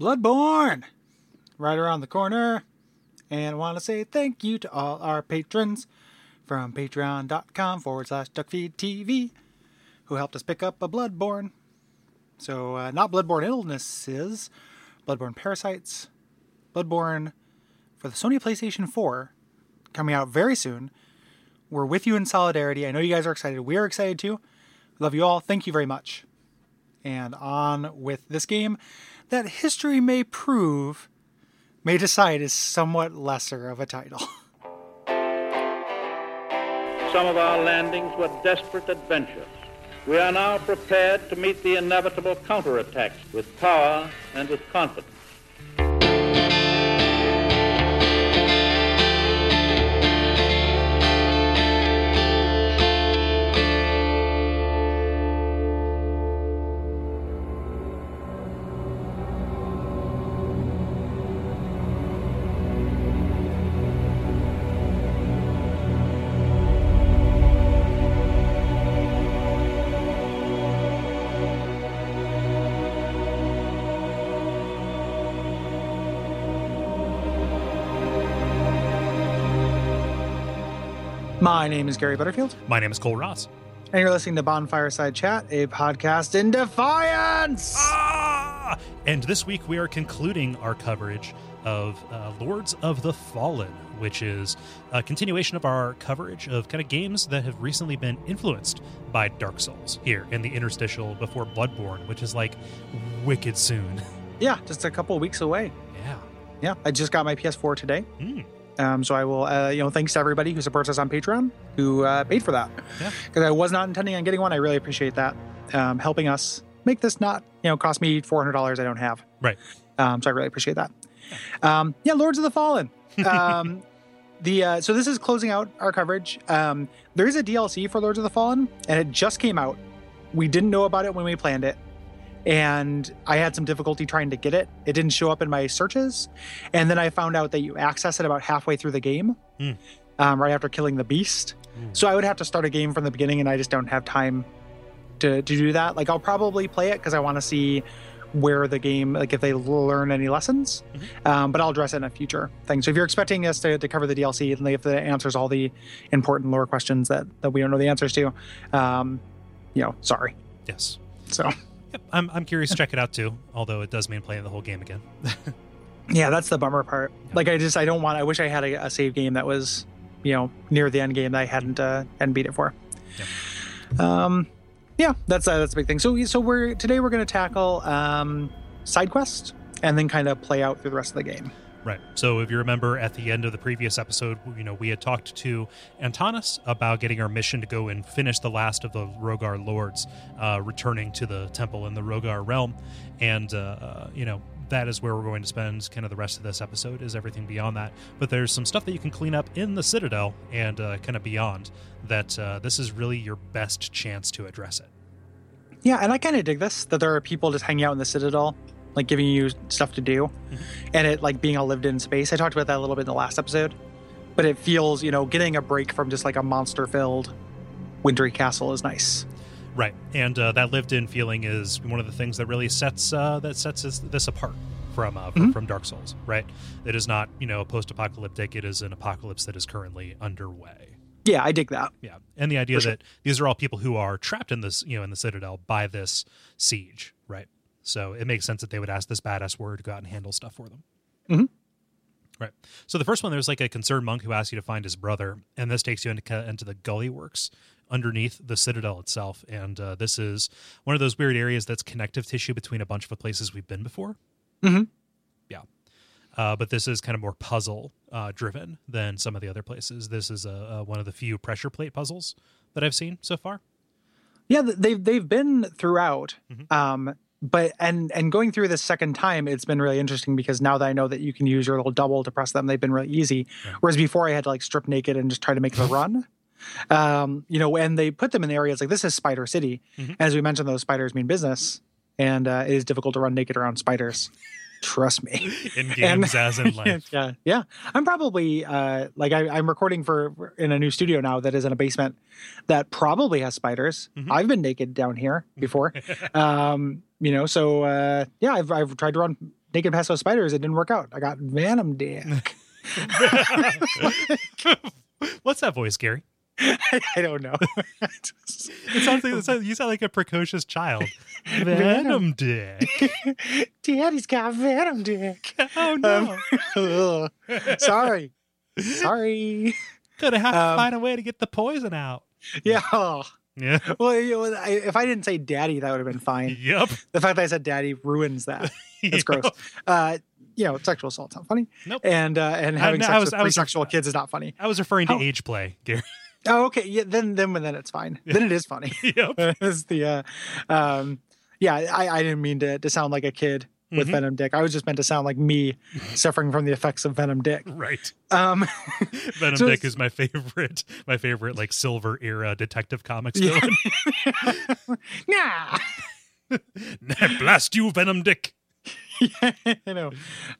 Bloodborne right around the corner. And want to say thank you to all our patrons from patreon.com forward slash duckfeedtv who helped us pick up a Bloodborne. So, uh, not Bloodborne illnesses, Bloodborne parasites, Bloodborne for the Sony PlayStation 4 coming out very soon. We're with you in solidarity. I know you guys are excited. We are excited too. Love you all. Thank you very much. And on with this game that history may prove, may decide is somewhat lesser of a title. Some of our landings were desperate adventures. We are now prepared to meet the inevitable counterattacks with power and with confidence. My name is Gary Butterfield, My name is Kole Ross. and you're listening to Bonfireside Chat, a podcast in defiance. Ah! And this week we are concluding our coverage of uh, Lords of the Fallen, which is a continuation of our coverage of kind of games that have recently been influenced by Dark Souls here in the interstitial before Bloodborne, which is like wicked soon. Yeah, just a couple weeks away. yeah. Yeah, I just got my PS4 today. Mm. Um, so I will, uh, you know, thanks to everybody who supports us on Patreon who uh, paid for that. Yeah. Because I was not intending on getting one. I really appreciate that. Um, helping us make this not, you know, cost me $400 I don't have. Right. Um, so I really appreciate that. Um, yeah, Lords of the Fallen. Um, the uh, so this is closing out our coverage. Um, there is a DLC for Lords of the Fallen, and it just came out. We didn't know about it when we planned it, and I had some difficulty trying to get it. It didn't show up in my searches, and then I found out that you access it about halfway through the game, Hmm. um, right after killing the beast. Ooh. So I would have to start a game from the beginning, and I just don't have time to to do that. Like I'll probably play it because I want to see where the game like if they learn any lessons um, but i'll address it in a future thing so if you're expecting us to, to cover the dlc and if it answers all the important lore questions that that we don't know the answers to um, you know sorry Yes. so Yep. I'm, I'm curious to check it out too, although it does mean playing the whole game again. yeah that's the bummer part. Like i just i don't want i wish i had a, a save game that was you know near the end game that i hadn't uh hadn't beat it for. Um yeah that's uh, that's a big thing. So so we're today we're going to tackle um side quest and then kind of play out through the rest of the game Right. So if you remember at the end of the previous episode, you know, we had talked to Antanas about getting our mission to go and finish the last of the Rhogar lords, uh, returning to the temple in the Rhogar realm. And, uh, you know, that is where we're going to spend kind of the rest of this episode, is everything beyond that. But there's some stuff that you can clean up in the Citadel and uh, kind of beyond that uh, this is really your best chance to address it. Yeah, and I kind of dig this that there are people just hanging out in the Citadel, like giving you stuff to do, and it like being a lived-in space. I talked about that a little bit in the last episode, but it feels you know getting a break from just like a monster-filled wintry castle is nice. Right, and uh, that lived-in feeling is one of the things that really sets uh, that sets this, this apart from uh, from, Mhm. from Dark Souls. Right, it is not you know post-apocalyptic; it is an apocalypse that is currently underway. Yeah, I dig that. Yeah, and the idea sure. that these are all people who are trapped in this you know in the Citadel by this siege. Right, so it makes sense that they would ask this badass warrior to go out and handle stuff for them. Mhm. Right. So the first one, there's like a concerned monk who asks you to find his brother, and this takes you into, into the gully works underneath the citadel itself. And uh, this is one of those weird areas that's connective tissue between a bunch of the places we've been before. Mhm. Yeah. Uh, but this is kind of more puzzle uh, driven than some of the other places. This is uh, uh, one of the few pressure plate puzzles that I've seen so far. Yeah, they've they've been throughout. Mhm. Um, but and and going through this second time, it's been really interesting because now that I know that you can use your little double to press them, they've been really easy. Right. Whereas before, I had to like strip naked and just try to make the run. Um, you know, and they put them in areas like this is Spider City. Mhm. As we mentioned, those spiders mean business, and uh, it is difficult to run naked around spiders. Trust me. In games as in life. yeah, yeah. I'm probably uh, like I, I'm recording for in a new studio now that is in a basement that probably has spiders. Mhm. I've been naked down here before, um, you know. So uh, yeah, I've I've tried to run naked past those spiders, it didn't work out. I got Venom Dick. What's that voice, Gary? I don't know. It sounds like it sounds- you sound like a precocious child. Venom dick. Daddy's got Venom Dick. Oh no! Ugh. Sorry. Sorry. Gonna have to um, find a way to get the poison out. Yeah. oh. Yeah. Well, you know, if I didn't say daddy, that would have been fine. Yep. The fact that I said daddy ruins that. That's gross. Uh, you know, sexual assault's not funny. Nope. And uh, and having no, I sex was- with I was- pre-sexual kids is not funny. I was referring to How- age play, Gary. Oh, okay. Yeah. Then then then it's fine. Then it is funny. yep. it's the uh, um, yeah. I, I didn't mean to to sound like a kid with Mhm. Venom Dick. I was just meant to sound like me suffering from the effects of Venom Dick. Right. Um, Venom So Dick is my favorite, my favorite like silver era detective comics Yeah. villain. nah. Blast you, Venom Dick. you know,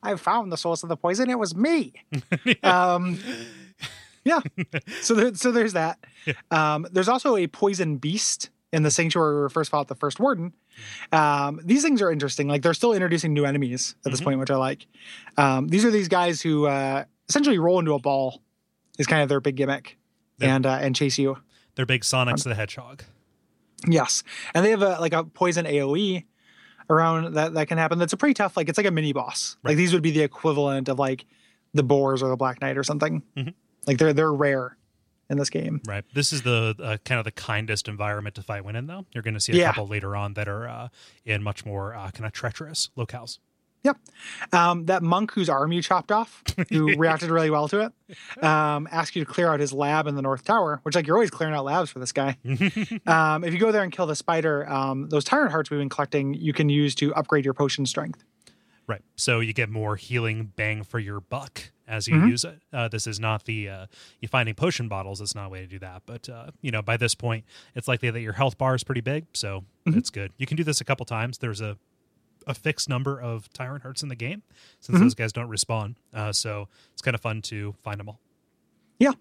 I found the source of the poison. It was me. um, yeah. So there, so there's that. Um, there's also a poison beast in the sanctuary where we first fought the first warden. Um, these things are interesting. Like they're still introducing new enemies at this Mhm. point, which I like. Um, these are these guys who uh, essentially roll into a ball. Is kind of their big gimmick, and uh, and chase you. They're big Sonics the Hedgehog. Yes, and they have a like a poison AOE around that that can happen. That's a pretty tough. Like it's like a mini boss. Right. Like these would be the equivalent of like the boars or the Black Knight or something. Mhm. Like they're they're rare in this game. Right. This is the uh, kind of the kindest environment to fight win in, though. You're going to see a Yeah. couple later on that are uh, in much more uh, kind of treacherous locales. Um, that monk whose arm you chopped off, who reacted really well to it, um, asked you to clear out his lab in the North Tower, which like you're always clearing out labs for this guy. um, if you go there and kill the spider, um, those tyrant hearts we've been collecting, you can use to upgrade your potion strength. Right. So you get more healing bang for your buck as you Mhm. use it. Uh, this is not the uh, you finding potion bottles. It's not a way to do that. But uh, you know, by this point, it's likely that your health bar is pretty big, so Mhm. it's good. You can do this a couple times. There's a a fixed number of tyrant hearts in the game since Mhm. those guys don't respawn. Uh, so it's kind of fun to find them all. Yeah.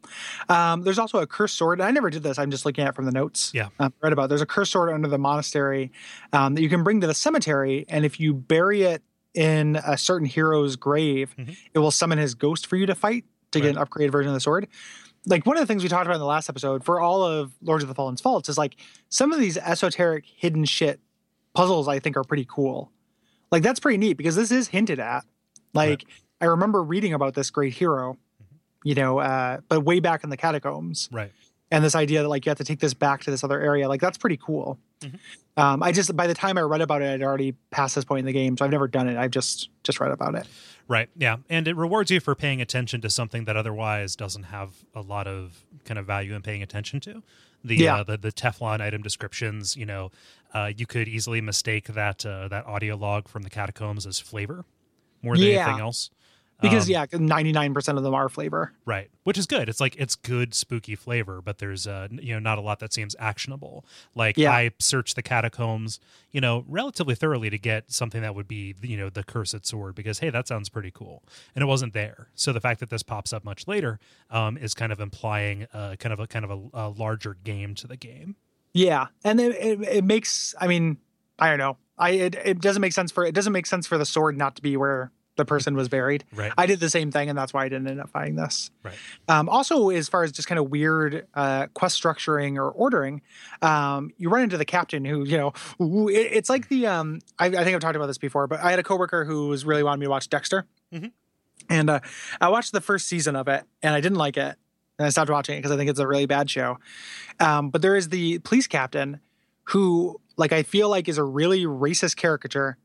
Um, there's also a cursed sword. I never did this. I'm just looking at it from the notes. Yeah. Um, read about. There's a cursed sword under the monastery um, that you can bring to the cemetery, and if you bury it in a certain hero's grave, Mhm. it will summon his ghost for you to fight to get an upgraded version of the sword. Like one of the things we talked about in the last episode for all of Lords of the Fallen's faults is like some of these esoteric hidden shit puzzles I think are pretty cool. Like that's pretty neat because this is hinted at. Like I remember reading about this great hero, you know, uh, but way back in the catacombs Right. and this idea that like you have to take this back to this other area like that's pretty cool Mhm. um, i just by the time i read about it i'd already passed this point in the game so i've never done it i've just just read about it Right. Yeah. And it rewards you for paying attention to something that otherwise doesn't have a lot of kind of value in paying attention to. The Yeah. uh, the, the Teflon item descriptions, you know, uh, you could easily mistake that uh, that audio log from the catacombs as flavor more than Yeah. anything else. Because Um, yeah 99% of them are flavor Right, which is good. It's like it's good spooky flavor, but there's uh you know not a lot that seems actionable. Like Yeah. I searched the catacombs, you know, relatively thoroughly to get something that would be you know the cursed sword because hey, that sounds pretty cool, and it wasn't there. So the fact that this pops up much later um, is kind of implying uh, kind of a kind of a, a larger game to the game. yeah and it, it, it makes i mean i don't know i it, it doesn't make sense for it doesn't make sense for the sword not to be where the person was buried Right. I did the same thing, and that's why I didn't end up finding this. Right. Um, also, as far as just kind of weird uh, quest structuring or ordering, um, you run into the captain who, you know, ooh, it, it's like the. Um, I, I think I've talked about this before, but I had a coworker who was really wanting me to watch Dexter, Mhm. and uh, I watched the first season of it, and I didn't like it, and I stopped watching it because I think it's a really bad show. Um, but there is the police captain who, like, I feel like is a really racist caricature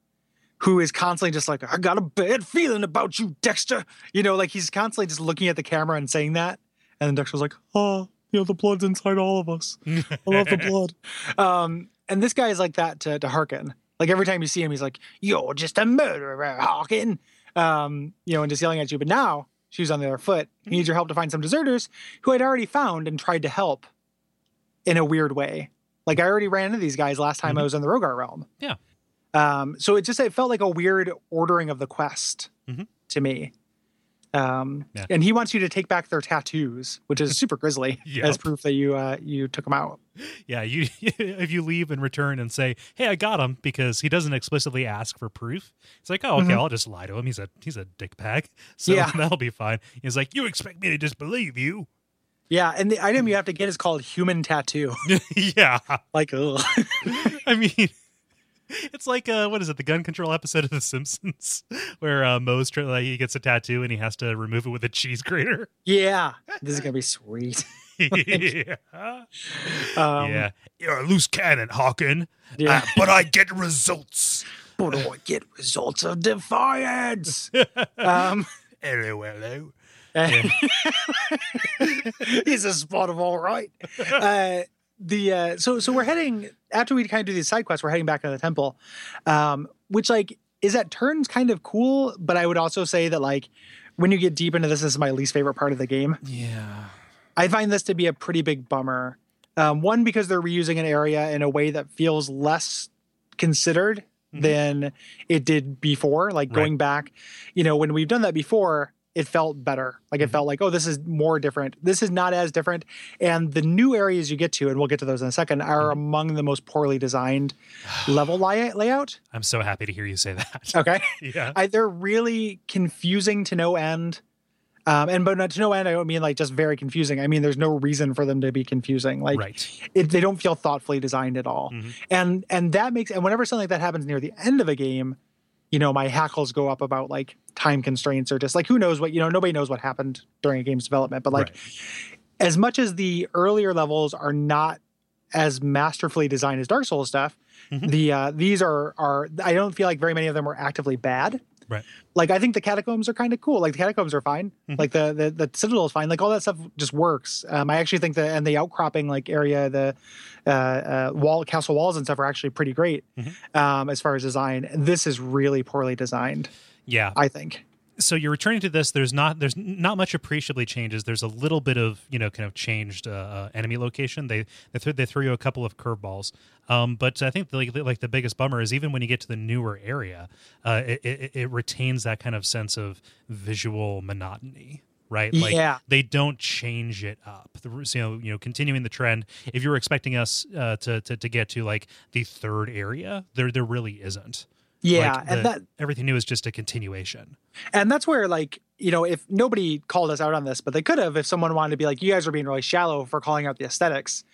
who is constantly just like, I got a bad feeling about you, Dexter. You know, like he's constantly just looking at the camera and saying that. And then Dexter's like, oh, you know, the blood's inside all of us. I love the blood. Um, and this guy is like that to, to Harkyn. Like every time you see him, he's like, you're just a murderer, Harkyn. Um, you know, and just yelling at you. But now she's on the other foot. He needs your help to find some deserters who I'd already found and tried to help in a weird way. Like I already ran into these guys last time I Mhm. was in the Rhogar realm. Yeah. Um, so it just it felt like a weird ordering of the quest Mhm. to me. Um, Yeah. and he wants you to take back their tattoos, which is super grisly Yep. as proof that you uh, you took them out. Yeah, you if you leave and return and say, "Hey, I got him," because he doesn't explicitly ask for proof. It's like, "Oh, okay, Mhm. I'll just lie to him. He's a he's a dick bag, so Yeah. that'll be fine." He's like, "You expect me to disbelieve you?" Yeah, and the item you have to get is called human tattoo. yeah, like, ugh. I mean, it's like uh, what is it? The gun control episode of The Simpsons, where uh, Moe's like he gets a tattoo and he has to remove it with a cheese grater. yeah, this is gonna be sweet. yeah, Um, yeah, you're a loose cannon, Harkyn. yeah. Uh, but I get results. but I get results of defiance. um, Hello, hello. he's a spot of all right. Uh, the uh, so so we're heading after we kind of do these side quests. We're heading back to the temple, um, which like is at turns kind of cool. But I would also say that like when you get deep into this, this is my least favorite part of the game. Yeah. I find this to be a pretty big bummer. Um, one because they're reusing an area in a way that feels less considered Mhm. than it did before. Like Right. going back, you know, when we've done that before, it felt better. Like it Mhm. felt like, oh, this is more different. This is not as different. And the new areas you get to, and we'll get to those in a second, are Mhm. among the most poorly designed level lay- layout. I'm so happy to hear you say that. Okay. yeah. I, they're really confusing to no end. Um, and but not to no end, I don't mean like just very confusing. I mean there's no reason for them to be confusing. Like right. it, they don't feel thoughtfully designed at all. Mhm. And and that makes and whenever something like that happens near the end of a game, you know, my hackles go up about like time constraints or just like who knows what you know. Nobody knows what happened during a game's development, but like Right. as much as the earlier levels are not as masterfully designed as Dark Souls stuff, Mhm. the uh, these are are I don't feel like very many of them are actively bad. Right. Like I think the catacombs are kind of cool. Like the catacombs are fine. Mhm. Like the, the the citadel is fine. Like all that stuff just works. Um, I actually think the and the outcropping like area, the uh, uh, wall, castle walls and stuff are actually pretty great Mhm. um, as far as design. This is really poorly designed. Yeah. I think. So you're returning to this there's not there's not much appreciably changes. There's a little bit of you know kind of changed uh, uh, enemy location. They they, th- they throw you a couple of curveballs. Um, but i think like like the biggest bummer is even when you get to the newer area uh, it, it, it retains that kind of sense of visual monotony right? Like Yeah. they don't change it up. The, you know you know continuing the trend if you're expecting us uh, to, to to get to like the third area there there really isn't Yeah, Like, and that everything new is just a continuation and that's where like you know if nobody called us out on this, but they could have if someone wanted to be like, you guys are being really shallow for calling out the aesthetics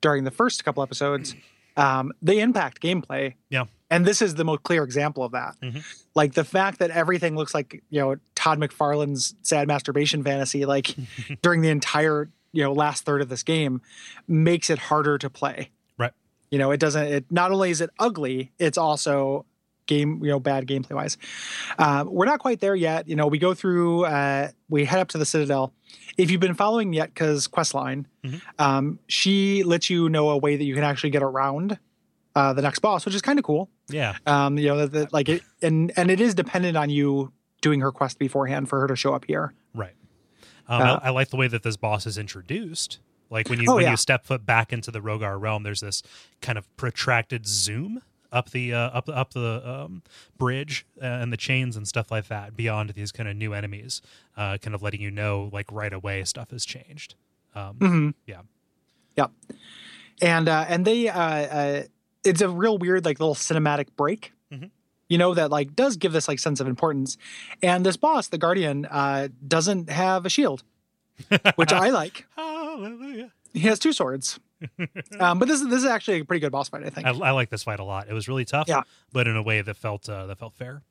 during the first couple episodes. Um, they impact gameplay. Yeah. And this is the most clear example of that. Mhm. Like the fact that everything looks like, you know, Todd McFarlane's sad masturbation fantasy, like during the entire, you know, last third of this game makes it harder to play. Right. You know, it doesn't, it not only is it ugly, it's also game, you know, bad gameplay wise. Uh, we're not quite there yet. You know, we go through, uh, we head up to the Citadel. If you've been following yet, because Questline, Mhm. um, she lets you know a way that you can actually get around uh, the next boss, which is kind of cool. yeah Um, you know, that, that like it, and and it is dependent on you doing her quest beforehand for her to show up here. Right. Um, Uh, I, I like the way that this boss is introduced. Like when you Oh, when yeah. you step foot back into the Rhogar realm, there's this kind of protracted zoom up the uh, up up the um, bridge uh, and the chains and stuff like that. Beyond these kind of new enemies, uh, kind of letting you know like right away stuff has changed. Um, Mhm. Yeah. Yep. And uh, and they uh, uh, it's a real weird like little cinematic break. Mhm. You know that like does give this like sense of importance. And this boss, the Guardian, uh, doesn't have a shield, which I like. Hallelujah. He has two swords. um, but this is this is actually a pretty good boss fight, I think. I, I like this fight a lot. It was really tough, Yeah. but in a way that felt uh, that felt fair.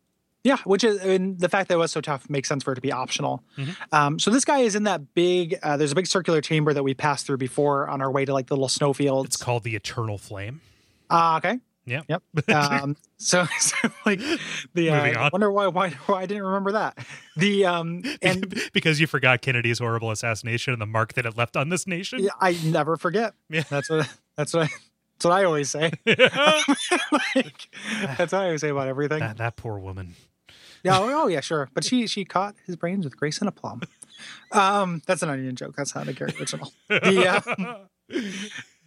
Yeah, which is and the fact that it was so tough makes sense for it to be optional. Mhm. Um, so this guy is in that big. Uh, there's a big circular chamber that we passed through before on our way to like the little snowfields. It's called the Eternal Flame. Ah, okay. Yeah. Yep. Um, so, so like the uh, on. wonder why, why why I didn't remember that. The um and because you forgot Kennedy's horrible assassination and the mark that it left on this nation. yeah, I never forget. Yeah. That's what that's what I, that's what I always say. like, that's what I always say about everything. that, that poor woman. Yeah, oh, oh, yeah, sure. But she she caught his brains with grace and aplomb. Um, that's an onion joke. That's not a Gary original. The uh,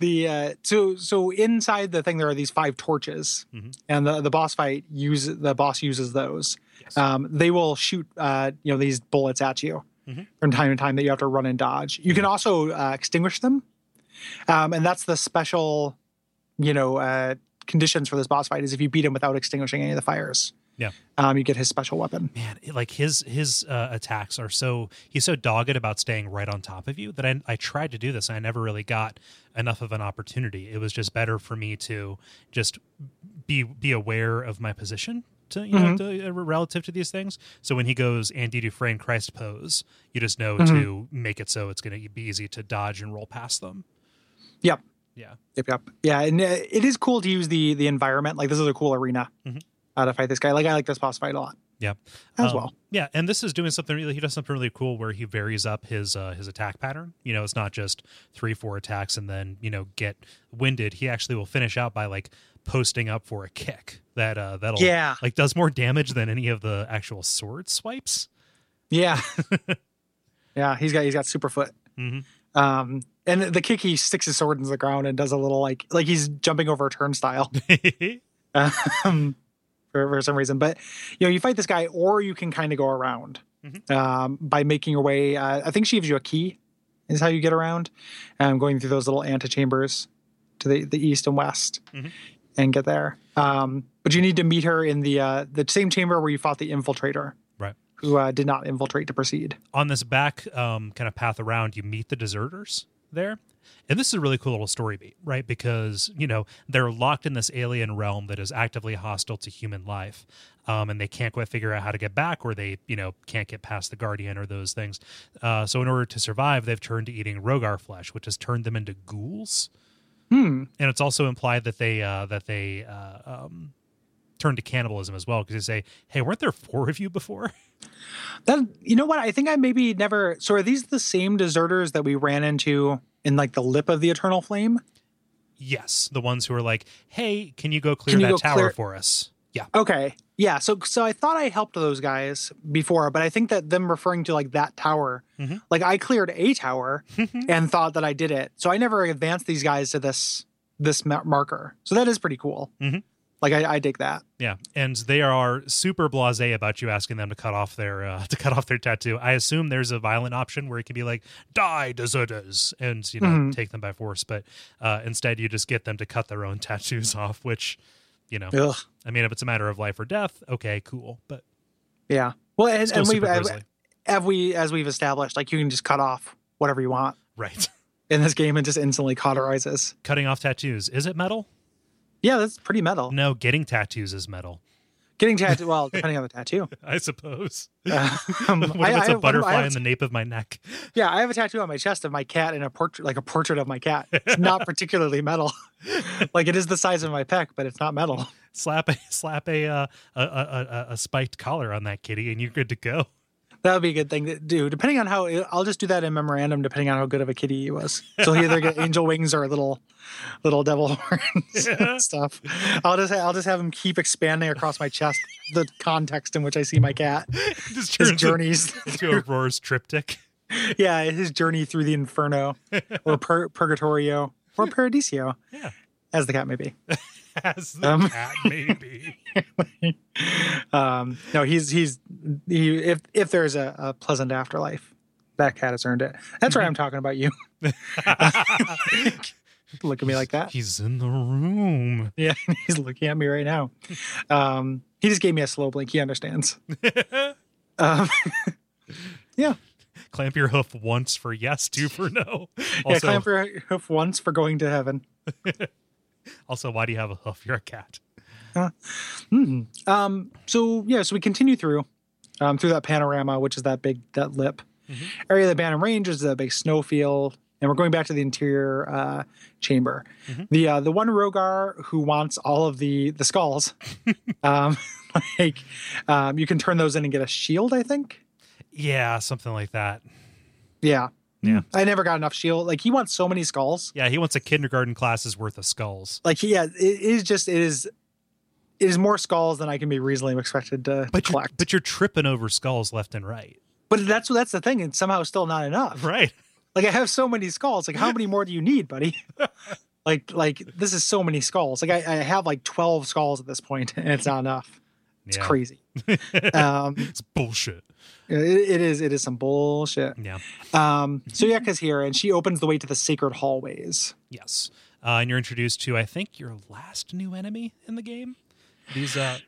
the uh, so so inside the thing there are these five torches, Mhm. and the the boss fight use the boss uses those. Yes. um, they will shoot uh, you know these bullets at you Mhm. from time to time that you have to run and dodge. You can also uh, extinguish them, um, and that's the special you know uh, conditions for this boss fight is if you beat him without extinguishing any of the fires. Yeah. um, you get his special weapon. man like his his uh, attacks are so he's so dogged about staying right on top of you that I, I tried to do this and i never really got enough of an opportunity it was just better for me to just be be aware of my position to you know to, uh, relative to these things so when he goes andy dufresne christ pose you just know to make it so it's going to be easy to dodge and roll past them Yep. yeah Yep, yep. Yeah, and uh, it is cool to use the the environment. Like this is a cool arena Mhm. Uh, to fight this guy. Like I like this boss fight a lot yeah as Um, well. Yeah, and this is doing something really. He does something really cool where he varies up his uh, his attack pattern. You know, it's not just three, four attacks and then you know get winded. He actually will finish out by like posting up for a kick that uh, that'll Yeah. like does more damage than any of the actual sword swipes. Yeah, yeah. He's got he's got super foot. Mhm. Um, and the kick he sticks his sword into the ground and does a little like like he's jumping over a turnstile. um, for, for some reason. But you know, you fight this guy, or you can kind of go around um, by making your way. Uh, I think she gives you a key, is how you get around, um, going through those little antechambers to the, the east and west, Mhm. and get there. Um, but you need to meet her in the uh, the same chamber where you fought the infiltrator, Right. Who uh, did not infiltrate to proceed. on this back um, kind of path around, you meet the deserters there. And this is a really cool little story beat, right? Because, you know, they're locked in this alien realm that is actively hostile to human life. Um, and they can't quite figure out how to get back, or they, you know, can't get past the Guardian or those things. Uh, so, in order to survive, they've turned to eating Rhogar flesh, which has turned them into ghouls. Hmm. And it's also implied that they uh, that they uh, um, turn to cannibalism as well, because they say, "Hey, weren't there four of you before?" That you know what? I think I maybe never. So are these the same deserters that we ran into in like the lip of the eternal flame? Yes, the ones who are like, "Hey, can you go clear you that go tower clear- for us?" Yeah, Okay. Yeah. So so I thought I helped those guys before, but I think that them referring to like that tower, Mhm. like I cleared a tower and thought that I did it. So I never advanced these guys to this this marker. So that is pretty cool. Mhm. Like I, I dig that. yeah, and they are super blasé about you asking them to cut off their uh, to cut off their tattoo. I assume there's a violent option where it can be like "die deserters" and you know Mhm. take them by force, but uh, instead you just get them to cut their own tattoos off, which you know, Ugh. I mean, if it's a matter of life or death, okay, cool, but Yeah. Well, and, and we've have, we as we've established, like you can just cut off whatever you want right? in this game and just instantly cauterizes. Cutting off tattoos is it metal? Yeah, that's pretty metal. No, getting tattoos is metal, Getting tattoo, well, depending on the tattoo. I suppose. Um, what if I- it's I- a butterfly I have- in the nape of my neck? Yeah, I have a tattoo on my chest of my cat and a portrait, like a portrait of my cat. It's not particularly metal. like it is the size of my pec, but it's not metal. slap a slap a uh, a, a, a a spiked collar on that kitty, and you're good to go. That would be a good thing to do. Depending on how, I'll just do that in memorandum. Depending on how good of a kitty he was, so he either get angel wings or little, little devil horns and stuff. I'll just, I'll just have him keep expanding across my chest. The context in which I see my cat, his journeys. into Aurora's triptych. yeah, his journey through the inferno, or pur- purgatorio, or paradiso, Yeah, as the cat may be. as the Um, cat maybe. um, no, he's he's he. If if there's a, a pleasant afterlife, that cat has earned it. That's right. I'm talking about you. Look at me like that. He's in the room. Yeah, he's looking at me right now. Um, he just gave me a slow blink. He understands. Um, yeah, Clamp your hoof once for yes, two for no. yeah. Clamp your hoof once for going to heaven. also, why do you have a hoof? You're a cat. Mhm. Um, so yeah, so we continue through, um, through that panorama, which is that big that lip Mhm. area of the Bantam Range is a big snowfield, and we're going back to the interior uh, chamber. Mhm. The uh, the one Rhogar who wants all of the the skulls, um, like um, you can turn those in and get a shield. I think. Yeah, something like that. Yeah. Yeah. I never got enough shield. Like he wants so many skulls. Yeah, he wants a kindergarten class's worth of skulls. Like yeah, it is just it is. It is more skulls than I can be reasonably expected to, to But you're, collect. but you're tripping over skulls left and right. But that's that's the thing. and somehow still not enough. Right. Like I have so many skulls. Like how many more do you need, buddy? like like this is so many skulls. Like I, I have like twelve skulls at this point, and it's not enough. It's yeah. crazy. um, It's bullshit. It, it is it is some bullshit. Yeah. Um, so Yetka's here, and she opens the way to the sacred hallways. Yes. Uh, and you're introduced to, I think, your last new enemy in the game. These uh,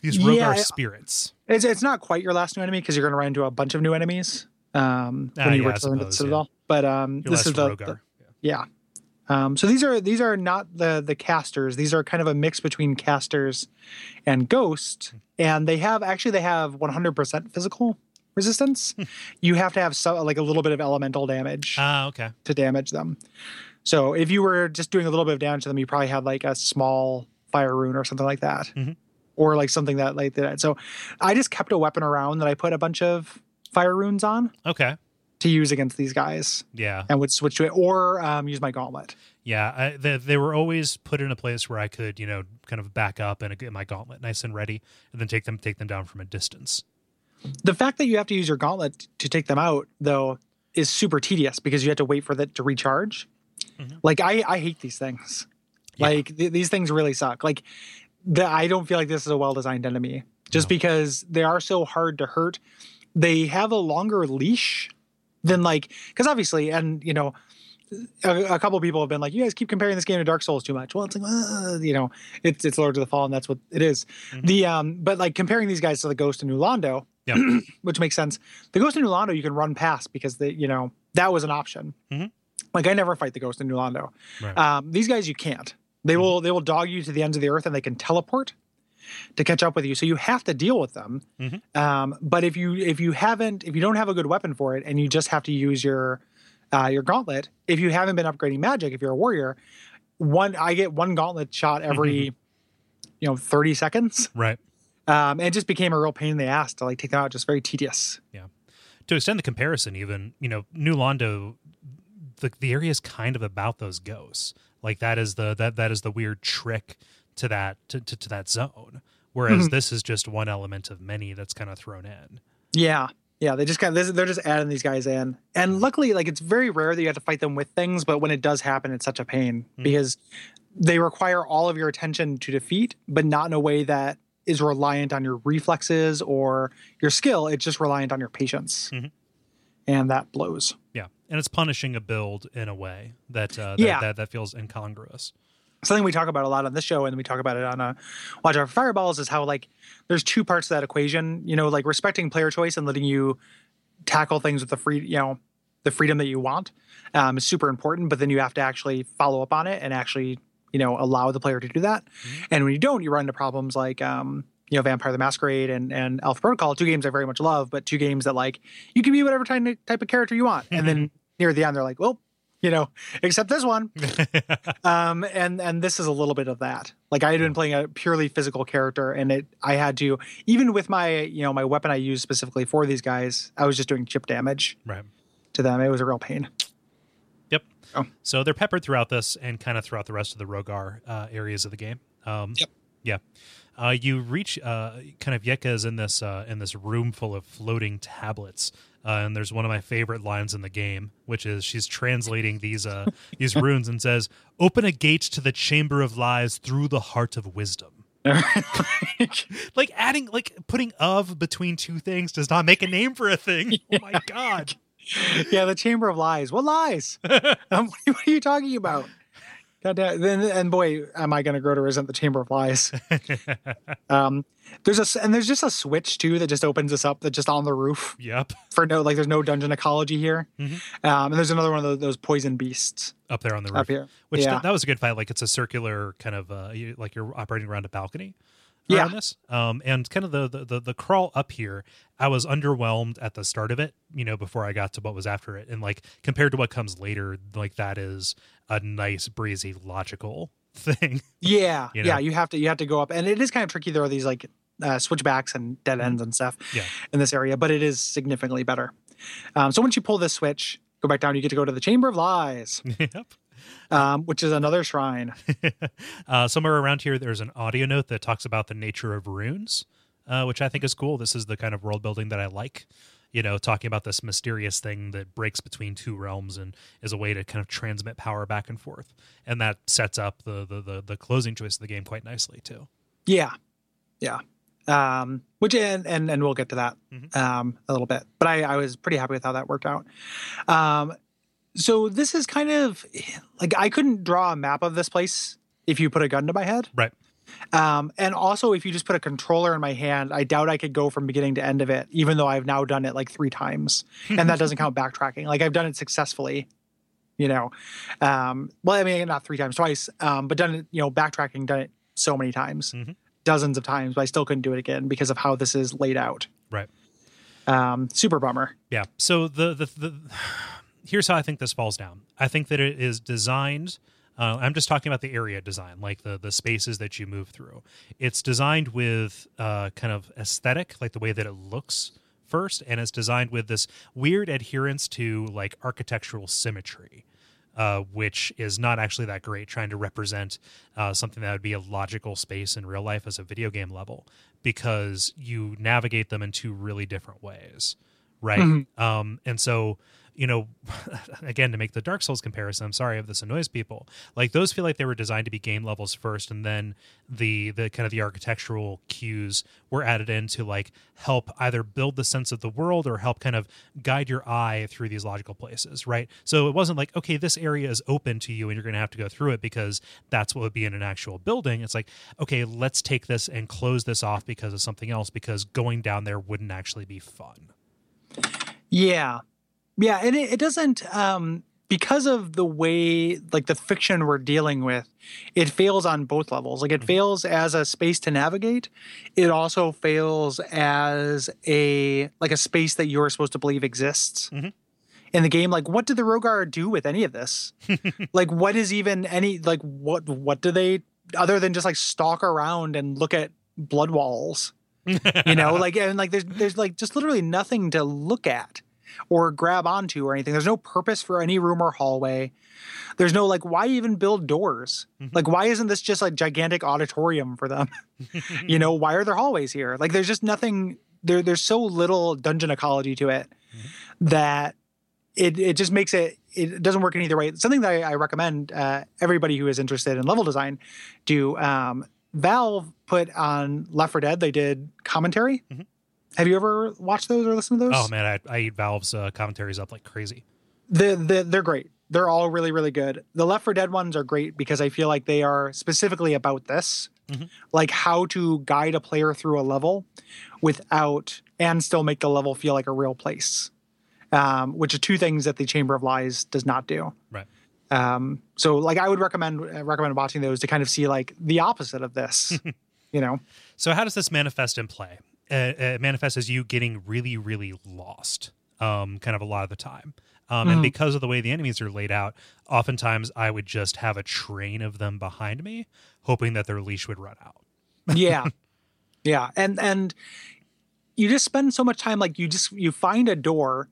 these Rhogar Yeah, spirits. It's it's not quite your last new enemy because you're going to run into a bunch of new enemies um, Ah, when you yeah, return to the Citadel. But um, Your this is the, Rhogar. the- yeah. Um, so these are these are not the the casters. These are kind of a mix between casters and ghost, and they have actually they have 100% physical resistance. you have to have so, like a little bit of elemental damage Ah, okay. to damage them. So if you were just doing a little bit of damage to them, you probably had like a small fire rune or something like that, Mhm. or like something that like that. So I just kept a weapon around that I put a bunch of fire runes on Okay. to use against these guys, Yeah. and would switch to it or um, use my gauntlet. Yeah, I, they, they were always put in a place where I could, you know, kind of back up and get my gauntlet nice and ready, and then take them take them down from a distance. The fact that you have to use your gauntlet to take them out, though, is super tedious because you have to wait for that to recharge. Mhm. Like I, I hate these things. Yeah. Like th- these things really suck. Like the, I don't feel like this is a well designed enemy just No. because they are so hard to hurt. They have a longer leash than like because obviously, and you know, a, a couple people have been like, "You guys keep comparing this game to Dark Souls too much." Well, it's like, uh, you know, it's it's Lord of the Fall, and that's what it is. Mhm. The um, but like comparing these guys to the Ghost and New Londo, Yep. which makes sense. The Ghost of New Londo you can run past because they, you know, that was an option. Mhm. Like I never fight the Ghost and New Londo. Right. Um, these guys you can't. They will they will dog you to the ends of the earth and they can teleport to catch up with you. So you have to deal with them. Mhm. Um, but if you if you haven't if you don't have a good weapon for it and you just have to use your uh, your gauntlet, if you haven't been upgrading magic, if you're a warrior, one I get one gauntlet shot every you know 30 seconds. right. Um, and it just became a real pain in the ass to like take them out. Just very tedious. Yeah. To extend the comparison, even you know, New Londo, the the area is kind of about those ghosts. Like that is the that that is the weird trick to that to to, to that zone. Whereas Mhm. this is just one element of many that's kind of thrown in. Yeah. Yeah, they just kind of they're just adding these guys in, and luckily, like it's very rare that you have to fight them with things, but when it does happen, it's such a pain Mhm. because they require all of your attention to defeat, but not in a way that is reliant on your reflexes or your skill. It's just reliant on your patience, Mhm. and that blows. Yeah, and it's punishing a build in a way that uh, that, Yeah. that that feels incongruous. Something we talk about a lot on this show and we talk about it on uh, watch out for fireballs is how like there's two parts to that equation you know like respecting player choice and letting you tackle things with the free you know the freedom that you want um, is super important but then you have to actually follow up on it and actually you know allow the player to do that. And when you don't you run into problems like um, you know vampire the masquerade and and alpha protocol two games i very much love but two games that like you can be whatever type type of character you want. And then near the end they're like well you know except this one um and and this is a little bit of that like i had been playing a purely physical character and it i had to even with my you know my weapon i used specifically for these guys i was just doing chip damage right. to them it was a real pain Yep. Oh. So they're peppered throughout this and kind of throughout the rest of the Rhogar uh, areas of the game. Um, Yep. Yeah. Uh, you reach uh, kind of Yetka is in this uh, in this room full of floating tablets, uh, and there's one of my favorite lines in the game, which is she's translating these uh, these runes and says, "Open a gate to the chamber of lies through the heart of wisdom." Like adding, like putting "of" between two things does not make a name for a thing. Oh my god! yeah the chamber of lies what lies um, what are you talking about God damn, then and boy am i going to grow to resent the chamber of lies um there's a and there's just a switch too that just opens us up that just on the roof yep, for no like there's no dungeon ecology here Mhm. um and there's another one of those, those poison beasts up there on the roof. up here Which yeah th- that was a good fight. Like it's a circular kind of uh, you, like you're operating around a balcony. Yeah. this. Um, and kind of the, the the the crawl up here, I was underwhelmed at the start of it. You know, before I got to what was after it, and like compared to what comes later, like that is a nice, breezy, logical thing. yeah You yeah you have to you have to go up and it is kind of tricky there are these like uh, switchbacks and dead ends and stuff Mm-hmm. Yeah. in this area but it is significantly better um so once you pull this switch go back down you get to go to the chamber of lies yep. Um which is another shrine uh, somewhere around here, there's an audio note that talks about the nature of runes, uh, which I think is cool. This is the kind of world building that I like. You know, talking about this mysterious thing that breaks between two realms and is a way to kind of transmit power back and forth, and that sets up the the the, the closing choice of the game quite nicely too. Yeah, yeah. Um, which and and and we'll get to that Mhm. um a little bit. But I I was pretty happy with how that worked out. Um, so this is kind of like I couldn't draw a map of this place if you put a gun to my head. Right. Um, and also, if you just put a controller in my hand, I doubt I could go from beginning to end of it, even though I've now done it like three times. and that doesn't count backtracking. Like I've done it successfully, you know. Um, well, I mean, not three times, twice, um, but done it, you know, backtracking, done it so many times, Mhm. dozens of times, but I still couldn't do it again because of how this is laid out. Right. Um, super bummer. Yeah. So the, the the here's how I think this falls down. I think that it is designed. Uh, I'm just talking about the area design, like the the spaces that you move through. It's designed with uh, kind of aesthetic, like the way that it looks first, and it's designed with this weird adherence to like architectural symmetry. Uh, which is not actually that great trying to represent uh, something that would be a logical space in real life as a video game level because you navigate them in two really different ways right Mhm. um and so you know again to make the dark souls comparison i'm sorry if this annoys people. Like those feel like they were designed to be game levels first and then the the kind of the architectural cues were added in to like help either build the sense of the world or help kind of guide your eye through these logical places right? So it wasn't like okay this area is open to you and you're going to have to go through it because that's what would be in an actual building. It's like okay let's take this and close this off because of something else because going down there wouldn't actually be fun. Yeah. Yeah. And it, it doesn't, um, because of the way, like the fiction we're dealing with, it fails on both levels. Like it Mhm. fails as a space to navigate. It also fails as a, like a space that you're supposed to believe exists. Mhm. In the game, like what did the Rhogar do with any of this? like what is even any like what what do they other than just like stalk around and look at blood walls? you know like and like there's there's like just literally nothing to look at or grab onto or anything. There's no purpose for any room or hallway. There's no like why even build doors? Mhm. like why isn't this just like gigantic auditorium for them? You know why are there hallways here? Like there's just nothing there there's so little dungeon ecology to it that it it just makes it it doesn't work in either way. Something that i, I recommend uh, everybody who is interested in level design do um, valve put on left 4 dead they did commentary. Mhm. Have you ever watched those or listened to those oh man i, I eat valve's uh, commentaries up like crazy the, the, they're great. They're all really, really good. The Left 4 Dead ones are great because I feel like they are specifically about this, Mhm. like how to guide a player through a level without and still make the level feel like a real place, um, which are two things that the Chamber of Lies does not do. Right. Um, so, like, I would recommend uh, recommend watching those to kind of see like the opposite of this. you know, So how does this manifest in play? Uh, it manifests as you getting really, really lost, um, kind of a lot of the time. Um, And Mhm. because of the way the enemies are laid out, oftentimes I would just have a train of them behind me, hoping that their leash would run out. yeah yeah and and you just spend so much time like you just you find a door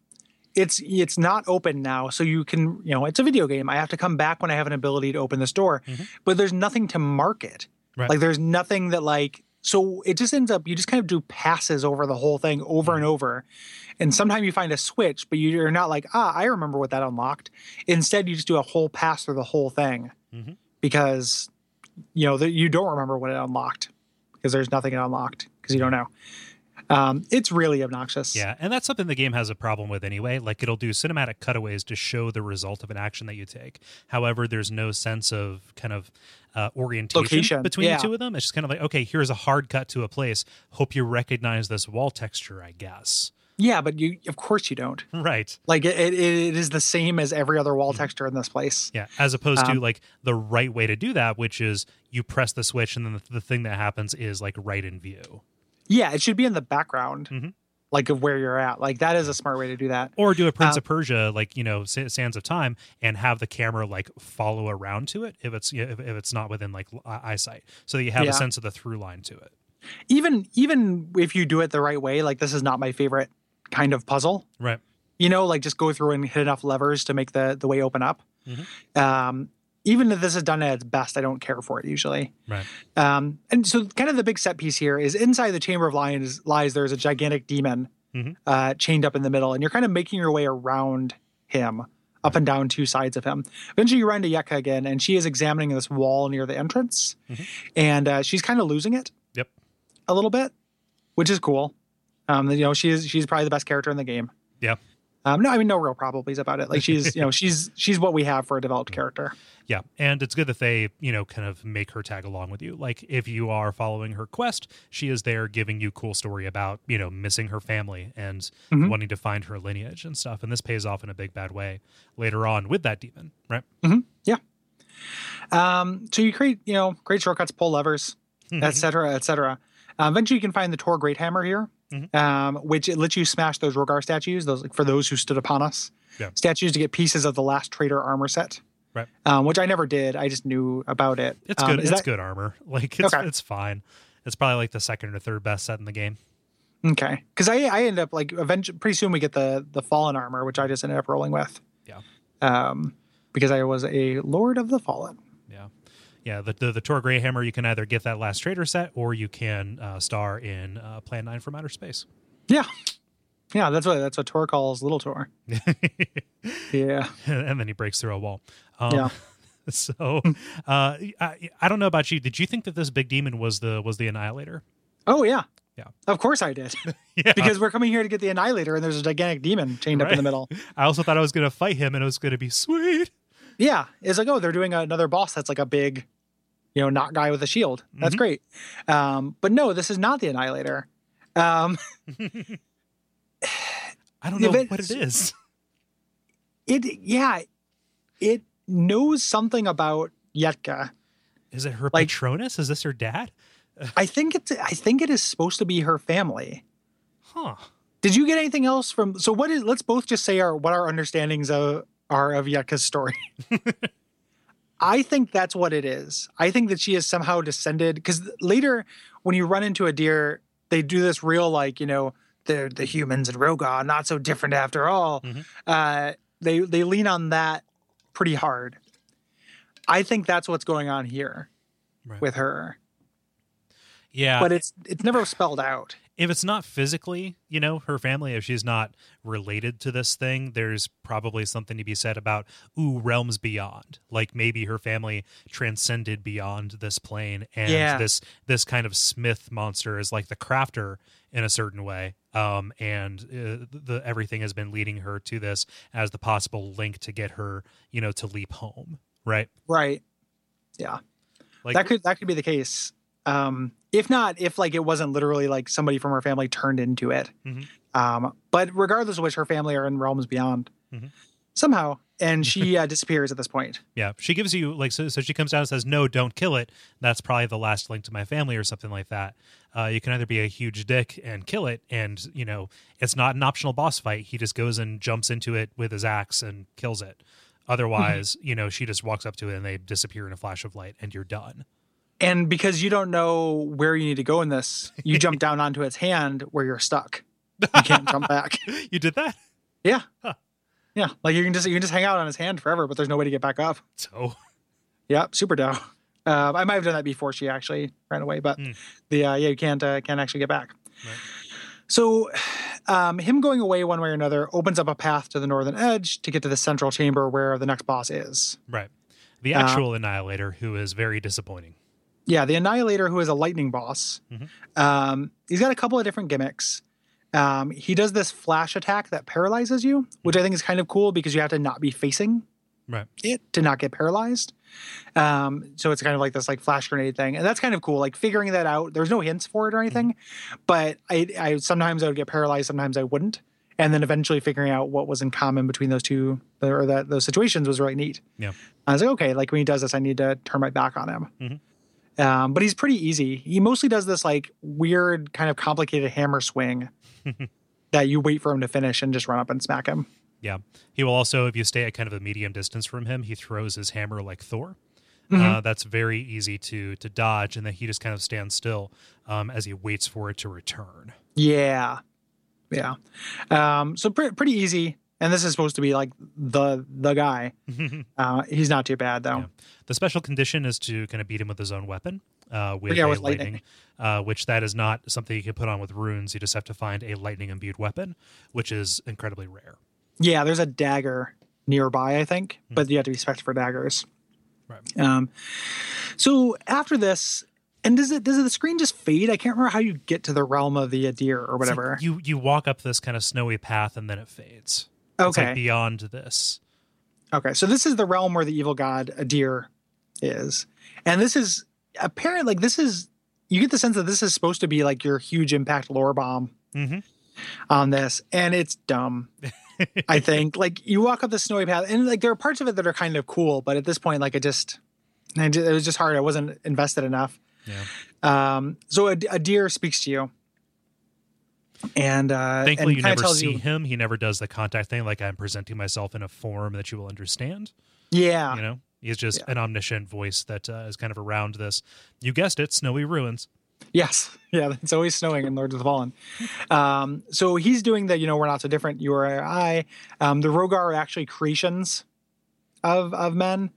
it's it's not open now so you can you know it's a video game i have to come back when i have an ability to open this door Mhm. but there's nothing to mark it Right. like there's nothing that like so it just ends up you just kind of do passes over the whole thing over and over. And sometimes you find a switch but you're not like ah i remember what that unlocked. Instead you just do a whole pass through the whole thing Mhm. because you know that you don't remember what it unlocked because there's nothing it unlocked because you don't know um, it's really obnoxious Yeah, and that's something the game has a problem with anyway. Like it'll do cinematic cutaways to show the result of an action that you take. However, there's no sense of kind of uh, orientation Location, between yeah. the two of them. It's just kind of like, okay, here's a hard cut to a place. Hope you recognize this wall texture, I guess. yeah but you of course you don't Right. like it, it, it is the same as every other wall texture in this place Yeah, as opposed to Um, like the right way to do that, which is you press the switch and then the, the thing that happens is like right in view. Yeah it should be in the background Mhm. like of where you're at like that is a smart way to do that Or do a Prince Um, of Persia, like you know, Sands of Time, and have the camera like follow around to it if it's if, if it's not within like eyesight, so that you have Yeah. a sense of the through line to it. even even if you do it the right way like this is not my favorite kind of puzzle Right. you know like just go through and hit enough levers to make the the way open up Mhm. um even if this is done at its best i don't care for it usually Right. um and so kind of the big set piece here is inside the chamber of lions lies there's a gigantic demon Mhm. uh chained up in the middle and you're kind of making your way around him up and down two sides of him eventually you run into Yetka again and she is examining this wall near the entrance Mhm. and uh, she's kind of losing it Yep. a little bit which is cool. Um, you know, she is she's probably the best character in the game. Yeah. Um, no, I mean no real probablys about it. Like she's, you know, she's she's what we have for a developed character. Yeah, and it's good that they, you know, kind of make her tag along with you. Like if you are following her quest, she is there giving you cool story about, you know, missing her family and Mhm. wanting to find her lineage and stuff. And this pays off in a big bad way later on with that demon, right? Mm-hmm. Yeah. Um, so you create, you know, create shortcuts, pull levers, et cetera, et cetera. Uh, eventually, you can find the Tor Great Hammer here, Mhm. um, which it lets you smash those Rhogar statues. Those for those who stood upon us. Yeah. Statues to get pieces of the last traitor armor set. Right. Um, which I never did. I just knew about it. It's Um, good. is it's that- good armor. Like it's Okay. it's fine. It's probably like the second or third best set in the game. Okay, because I I end up like eventually pretty soon we get the the fallen armor, which I just ended up rolling with. Yeah. Um, because I was a Lord of the Fallen. Yeah. The the, the Tor Grey Hammer, you can either get that last traitor set or you can uh, star in uh, Plan 9 from Outer Space. Yeah, yeah, that's what that's what Tor calls Little Tor. Yeah, and then he breaks through a wall. Um, Yeah. So, uh, I, I don't know about you. Did you think that this big demon was the was the Annihilator? Oh yeah. Yeah. Of course I did. Yeah. because we're coming here to get the Annihilator and there's a gigantic demon chained up in the middle. I also thought I was going to fight him, and it was going to be sweet. Yeah. It's like, oh, they're doing another boss that's like a big, you know, not guy with a shield. That's Mhm. great. Um, but no, this is not the Annihilator. Um, I don't know event- what it is. it yeah, it knows something about Yetka. Is it her Like- Patronus? Is this her dad? I think it's I think it is supposed to be her family. Huh. Did you get anything else from so what is let's both just say our what our understandings of are of Yetka's story. I think that's what it is. I think that she is somehow descended because later when you run into Adyr, they do this real like, you know, the the humans and Rhogar not so different after all. Mhm. Uh they they lean on that pretty hard. I think that's what's going on here Right. with her. Yeah. But it's it's never spelled out. If it's not physically, you know, her family, if she's not related to this thing, there's probably something to be said about, ooh, realms beyond. Like maybe her family transcended beyond this plane and Yeah. this this kind of Smith monster is like the crafter in a certain way. Um, and uh, the everything has been leading her to this as the possible link to get her, you know, to leap home. Right. Right. Yeah. Like that could that could be the case. Um, if not, if like it wasn't literally like somebody from her family turned into it. Mhm. Um, but regardless of which, her family are in realms beyond Mhm. somehow, and she uh, disappears at this point. Yeah, she gives you like so. So she comes down and says, "No, don't kill it." That's probably the last link to my family, or something like that. Uh, you can either be a huge dick and kill it, and you know it's not an optional boss fight. He just goes and jumps into it with his axe and kills it. Otherwise, you know, she just walks up to it and they disappear in a flash of light, and you're done. And because you don't know where you need to go in this, you jump down onto its hand where you're stuck. You can't jump back. You did that, Yeah. Huh. Yeah. Like you can just you can just hang out on his hand forever, but there's no way to get back up. so Yep, super dough. Uh, I might have done that before she actually ran away, but Mm. the uh, yeah, you can't uh, can't actually get back. Right. So, um, him going away one way or another opens up a path to the northern edge to get to the central chamber where the next boss is. right, the Uh, actual annihilator, who is very disappointing. Yeah, the Annihilator, who is a lightning boss. Mhm. Um, he's got a couple of different gimmicks. Um, he does this flash attack that paralyzes you, which I think is kind of cool because you have to not be facing Right. it to not get paralyzed. Um, so it's kind of like this like flash grenade thing, and that's kind of cool. Like figuring that out. There's no hints for it or anything, but I, I sometimes I would get paralyzed, sometimes I wouldn't, and then eventually figuring out what was in common between those two or that those situations was really neat. Yeah. I was like, okay, like when he does this, I need to turn my back on him. Mhm. Um, but he's pretty easy. He mostly does this like weird, kind of complicated hammer swing that you wait for him to finish and just run up and smack him. Yeah. He will also, if you stay at kind of a medium distance from him, he throws his hammer like Thor. Mhm. Uh, that's very easy to to dodge, and then he just kind of stands still um, as he waits for it to return. Yeah, yeah. Um, so pre- pretty easy. And this is supposed to be like the the guy. Uh, he's not too bad though. Yeah. The special condition is to kind of beat him with his own weapon, uh, with Yeah, a with lightning, lightning. uh, which that is not something you can put on with runes. You just have to find a lightning imbued weapon, which is incredibly rare. Yeah, there's a dagger nearby, I think, but you have to be spec for daggers. Right. Um, so after this, And does it does the screen just fade? I can't remember how you get to the realm of the Adyr or It's like whatever. you you walk up this kind of snowy path and then it fades. It's okay. like beyond this. Okay, so this is the realm where the evil god Adyr is, and this is apparently like this is you get the sense that this is supposed to be like your huge impact lore bomb hmm on this, and it's dumb. I think like you walk up the snowy path, and like there are parts of it that are kind of cool, but at this point, like it just, it was just hard. I wasn't invested enough. Yeah. Um, so a, Adyr speaks to you, and uh, Thankfully, and you never see you, him. He never does the contact thing. Like I'm presenting myself in a form that you will understand. yeah, You know, he's just Yeah. an omniscient voice that uh, is kind of around this. You guessed it, snowy ruins. Yes. Yeah, it's always snowing in Lords of the Fallen. Um, so he's doing the, you know, we're not so different, you or I. Um, the Rhogar are actually creations of of men.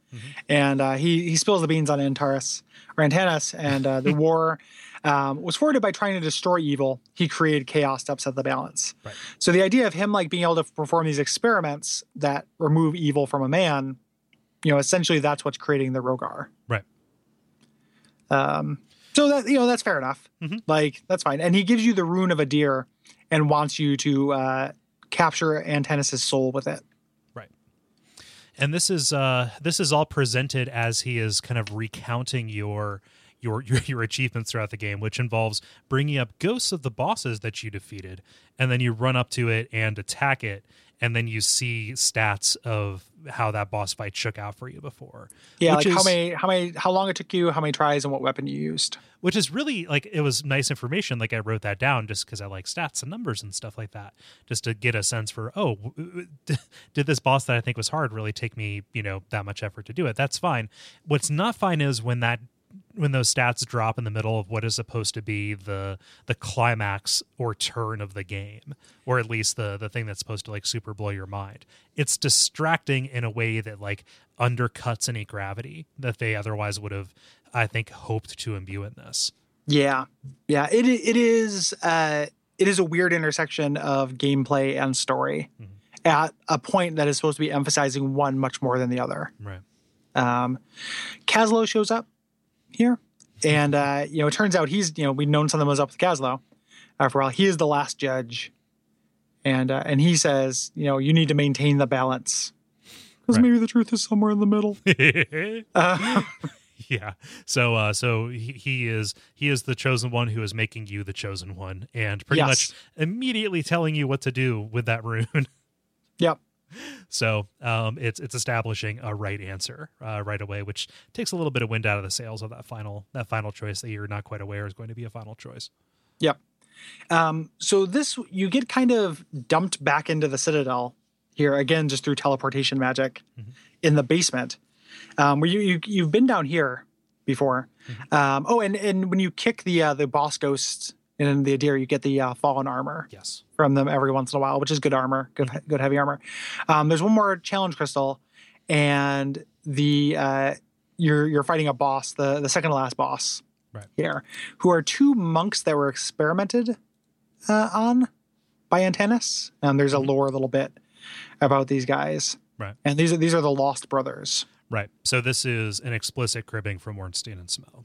And uh, he, he spills the beans on Antares or Antanas. And uh, the war um, was forwarded by trying to destroy evil. He created chaos to upset the balance. Right. So the idea of him like being able to perform these experiments that remove evil from a man, you know, essentially that's what's creating the Rhogar. Right. Um, so that you know that's fair enough. Mhm. Like that's fine. And he gives you the rune of Adyr and wants you to uh, capture Antanas' soul with it. Right. And this is uh this is all presented as he is kind of recounting your your your, your achievements throughout the game which involves bringing up ghosts of the bosses that you defeated and then you run up to it and attack it and then you see stats of how that boss fight shook out for you before. Yeah, like how is- many how many how long it took you, how many tries, and what weapon you used. which is really like it was nice information like i wrote that down just because i like stats and numbers and stuff like that just to get a sense for oh did this boss that i think was hard really take me you know that much effort to do it? That's fine. What's not fine is when that when those stats drop in the middle of what is supposed to be the the climax or turn of the game or at least the the thing that's supposed to like super blow your mind it's distracting in a way that like undercuts any gravity that they otherwise would have i think hoped to imbue in this Yeah, yeah. It it is uh, it is a weird intersection of gameplay and story Mhm. at a point that is supposed to be emphasizing one much more than the other. right Um, Kaslo shows up here, and uh, you know it turns out he's you know we'd known something was up with Kaslo uh, for a while. He is the last judge, and uh, and he says you know you need to maintain the balance because Right. maybe the truth is somewhere in the middle. Uh, yeah so uh so he, he is he is the chosen one who is making you the chosen one and pretty Yes. much immediately telling you what to do with that rune yep. So um it's it's establishing a right answer uh, right away which takes a little bit of wind out of the sails of that final that final choice that you're not quite aware is going to be a final choice Yep. Um, so this you get kind of dumped back into the citadel here again, just through teleportation magic Mhm. in the basement. Um, where you, you you've been down here before. Um, oh, and and when you kick the uh, the boss ghosts in the Adyr, you get the uh, fallen armor yes from them every once in a while, which is good armor, good good heavy armor. Um, there's one more challenge crystal, and the uh, you're you're fighting a boss, the the second to last boss Right. here, who are two monks that were experimented uh, on by Antanas. And there's a lore a little bit about these guys, Right. and these are these are the Lost Brothers. right so this is an explicit cribbing from Ornstein and Smough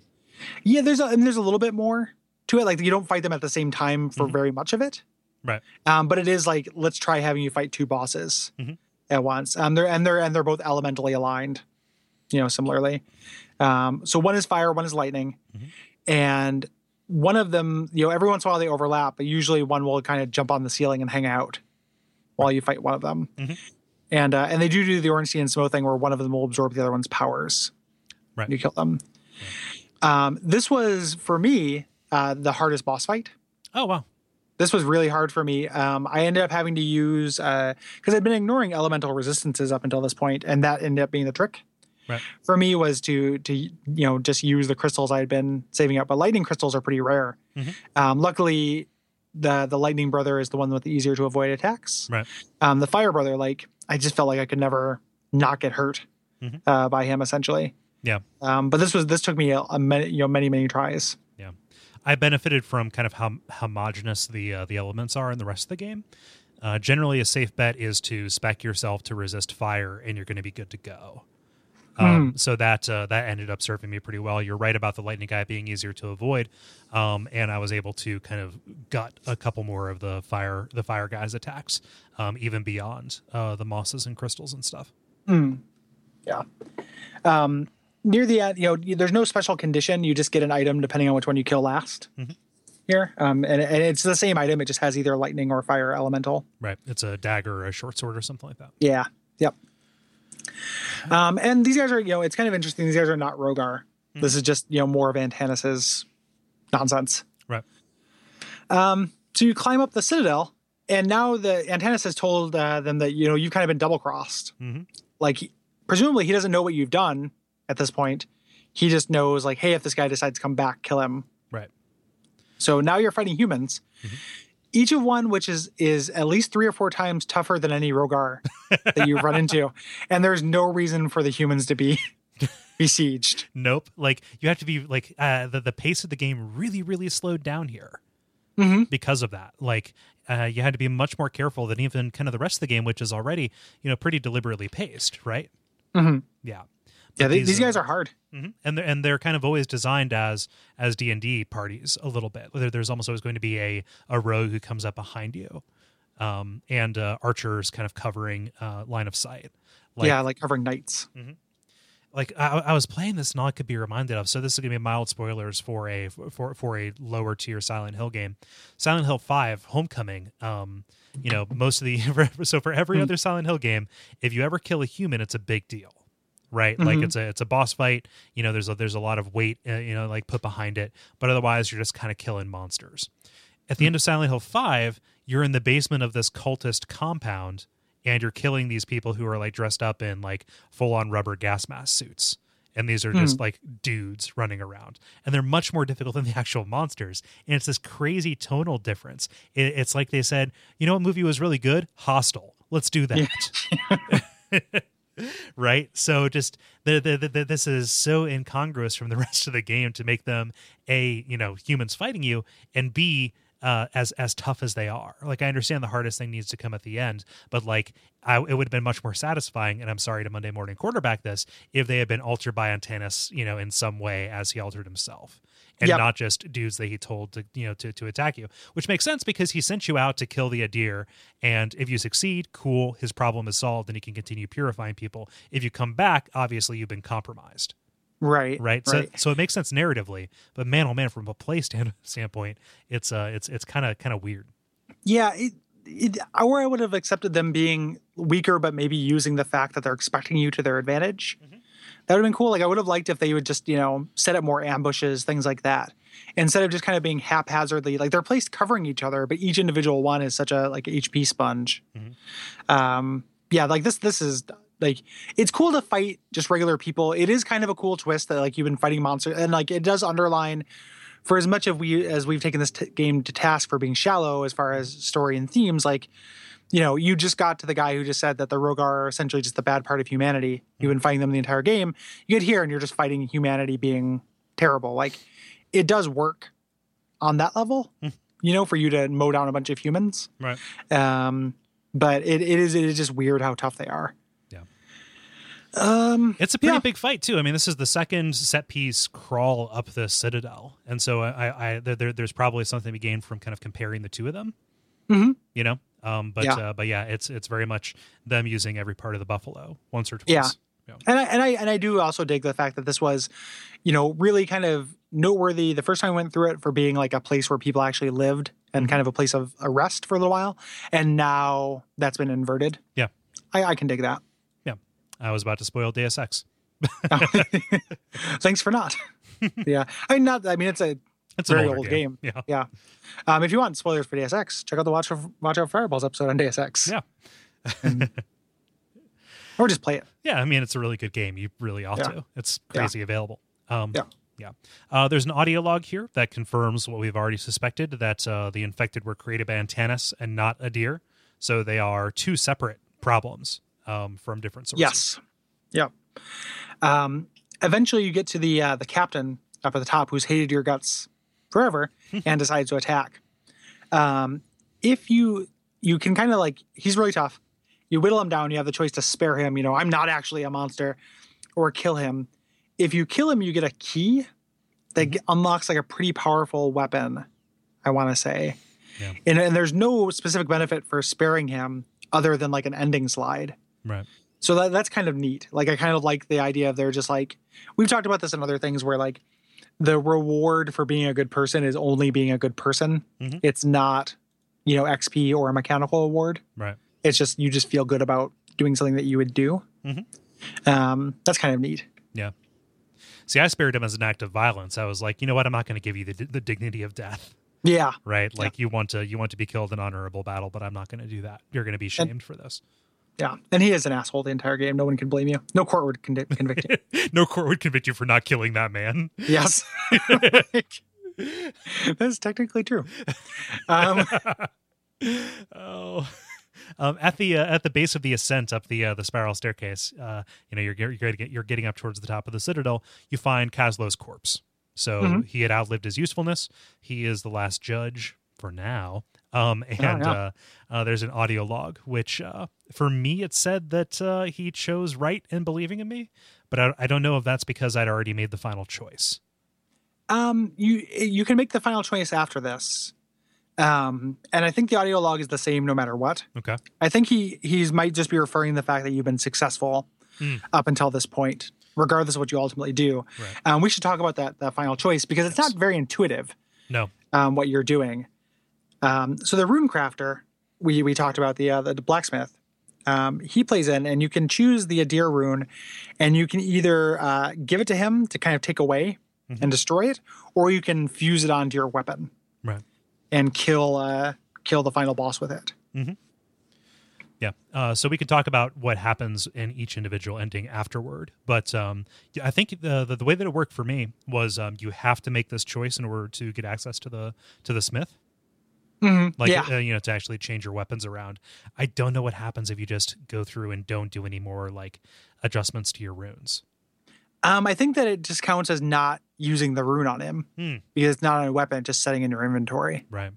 Yeah, there's a and there's a little bit more to it. Like you don't fight them at the same time for Mhm. very much of it. Right. Um, but it is like let's try having you fight two bosses Mhm. at once. Um, they're and they're and they're both elementally aligned. You know, similarly. Um, so one is fire, one is lightning, Mhm. and one of them, you know, every once in a while they overlap, but usually one will kind of jump on the ceiling and hang out while you fight one of them. Mhm. And uh, and they do do the Ornstein and Smough thing where one of them will absorb the other one's powers. Right. You kill them. Um, this was for me uh, the hardest boss fight. oh wow This was really hard for me. Um, I ended up having to use because I'd been ignoring elemental resistances up until this point, and that ended up being the trick. Right. For me was to to you know just use the crystals I had been saving up, but lightning crystals are pretty rare. Mhm. Um, luckily, the the lightning brother is the one with the easier to avoid attacks. Right. Um, the fire brother, like I just felt like I could never not get hurt Mhm. uh, by him essentially. Yeah. Um, but this was this took me a, a many you know many many tries. I benefited from kind of how homogenous the uh, the elements are in the rest of the game. Uh, generally, a safe bet is to spec yourself to resist fire, and you're going to be good to go. Um, So that uh, that ended up serving me pretty well. You're right about the lightning guy being easier to avoid, um, and I was able to kind of gut a couple more of the fire the fire guys' attacks, um, even beyond uh, the mosses and crystals and stuff. Yeah. Um, near the end, you know, there's no special condition. You just get an item depending on which one you kill last. Here, um, and, and it's the same item. It just has either lightning or fire elemental. Right, it's a dagger or a short sword or something like that. Yeah. Yep. Um, and these guys are, you know, it's kind of interesting. These guys are not Rhogar. This is just, you know, more of Antanas's nonsense. Right. So you climb up the citadel, and now the Antanis has told uh, them that you know you've kind of been double crossed. Mhm. Like, presumably, he doesn't know what you've done at this point. He just knows, like, hey, if this guy decides to come back, kill him. Right. So now you're fighting humans. Each of one, which is is at least three or four times tougher than any Rhogar that you've run into, and there's no reason for the humans to be besieged. Nope. Like you have to be like uh, the the pace of the game really really slowed down here Mhm. because of that. Like uh, you had to be much more careful than even kind of the rest of the game, which is already you know pretty deliberately paced, right? Mhm. Yeah. Yeah, they, these uh, guys are hard. Mhm. and they're, and they're kind of always designed as as D and D parties a little bit. There, there's almost always going to be a a rogue who comes up behind you, um, and uh, archers kind of covering uh, line of sight. Like, yeah, like covering knights. like I, I was playing this and all I could be reminded of. So this is going to be mild spoilers for a for for a lower tier Silent Hill game, Silent Hill Five Homecoming. Um, you know, most of the so for every other Silent Hill game, if you ever kill a human, it's a big deal, right? Like Mhm. it's a it's a boss fight. You know, there's a there's a lot of weight, uh, you know, like put behind it. But otherwise, you're just kind of killing monsters. At the end of Silent Hill Five, you're in the basement of this cultist compound and you're killing these people who are like dressed up in like full on rubber gas mask suits. And these are just like dudes running around. And they're much more difficult than the actual monsters. And it's this crazy tonal difference. It, it's like they said, you know what movie was really good? Hostel. Let's do that. right? So just the, the, the, this is so incongruous from the rest of the game to make them a you know humans fighting you and b uh, as as tough as they are. Like i understand the hardest thing needs to come at the end but like I, it would have been much more satisfying and i'm sorry to monday morning quarterback this if they had been altered by antanas you know in some way as he altered himself and Yep. not just dudes that he told to you know to, to attack you which makes sense because he sent you out to kill the Adyr and if you succeed cool his problem is solved and he can continue purifying people if you come back obviously you've been compromised Right. right, Right. so so it makes sense narratively but man oh man from a play stand, standpoint it's uh it's it's kind of kind of weird Yeah, it, it, or I would have accepted them being weaker, but maybe using the fact that they're expecting you to their advantage. That would have been cool. Like I would have liked if they would just, you know, set up more ambushes, things like that, instead of just kind of being haphazardly. Like they're placed covering each other, but each individual one is such a like HP sponge. Um, yeah, like this. This is like it's cool to fight just regular people. It is kind of a cool twist that like you've been fighting monsters, and like it does underline for as much of we as we've taken this t- game to task for being shallow as far as story and themes, like you know, you just got to the guy who just said that the Rhogar are essentially just the bad part of humanity. You've been fighting them the entire game. You get here and you're just fighting humanity being terrible. Like it does work on that level, you know, for you to mow down a bunch of humans. right Um, but it, it is it is just weird how tough they are. Yeah. Um, It's a pretty Yeah. big fight too. I mean, this is the second set piece crawl up the citadel, and so I, I there, there- there's probably something to be gained from kind of comparing the two of them. Mhm. You know, um, but Yeah. uh, but yeah, it's it's very much them using every part of the buffalo once or twice. Yeah. And I and I and I do also dig the fact that this was, you know, really kind of noteworthy the first time I went through it for being like a place where people actually lived and kind of a place of arrest for a little while. And now that's been inverted. Yeah. I, I can dig that. Yeah, I was about to spoil Deus Ex. Thanks for not. yeah. I mean not I mean it's a It's a very old game. Yeah, Yeah. Um, if you want spoilers for Deus Ex, check out the Watch of Watch Out Fireballs episode on Deus Ex. yeah, Or just play it. yeah. I mean, it's a really good game. You really ought Yeah. to. It's crazy available. Um, Yeah. Yeah. Uh, there's an audio log here that confirms what we've already suspected that uh, the infected were created by Antanas and not Adyr. So they are two separate problems um, from different sources. Yes. Yep. Um, eventually, you get to the uh, the captain up at the top, who's hated your guts forever, and decides to attack. Um, if you you can kind of like he's really tough. You whittle him down. You have the choice to spare him. You know, I'm not actually a monster, or kill him. If you kill him, you get a key that Mm-hmm. unlocks like a pretty powerful weapon. I want to say, Yeah. and, and there's no specific benefit for sparing him other than like an ending slide. Right. So that, that's kind of neat. Like I kind of like the idea of they're just like we've talked about this in other things where like the reward for being a good person is only being a good person. Mhm. It's not, you know, XP or a mechanical award. Right. It's just you just feel good about doing something that you would do. Mhm. Um, that's kind of neat. Yeah. See, I spared him as an act of violence. I was like, you know what? I'm not going to give you the, the dignity of death, Yeah. right? Like you want to you want to be killed in honorable battle, but I'm not going to do that. You're going to be shamed for this. Yeah. And he is an asshole the entire game. No one can blame you. No court would con- convict you. no court would convict you for not killing that man. yes. that's technically true. Um, oh. Um, at the uh, at the base of the ascent up the uh, the spiral staircase, uh, you know you're you're getting, you're getting up towards the top of the citadel. You find Kaslo's corpse. So Mhm. he had outlived his usefulness. He is the last judge for now. Um, and yeah. Uh, uh, there's an audio log, which uh, for me it said that uh, he chose right in believing in me, but I, I don't know if that's because I'd already made the final choice. Um, you you can make the final choice after this, um, and I think the audio log is the same no matter what. Okay. I think he he's might just be referring to the fact that you've been successful Hmm. up until this point, regardless of what you ultimately do. Right. Um, we should talk about that that final choice because it's Yes. not very intuitive No. um, what you're doing. Um, so the rune crafter we we talked about the uh, the blacksmith. Um, he plays in, and you can choose the Adyr rune, and you can either uh, give it to him to kind of take away Mhm. and destroy it, or you can fuse it onto your weapon Right. and kill uh, kill the final boss with it. Yeah. Uh, so we could talk about what happens in each individual ending afterward. But um, I think the, the the way that it worked for me was um, you have to make this choice in order to get access to the to the smith. Mm-hmm. Like yeah, uh, you know to actually change your weapons around. I don't know what happens if you just go through and don't do any more like adjustments to your runes. um, I think that it just counts as not using the rune on him Hmm. because it's not on a weapon; it's just setting in your inventory. Right.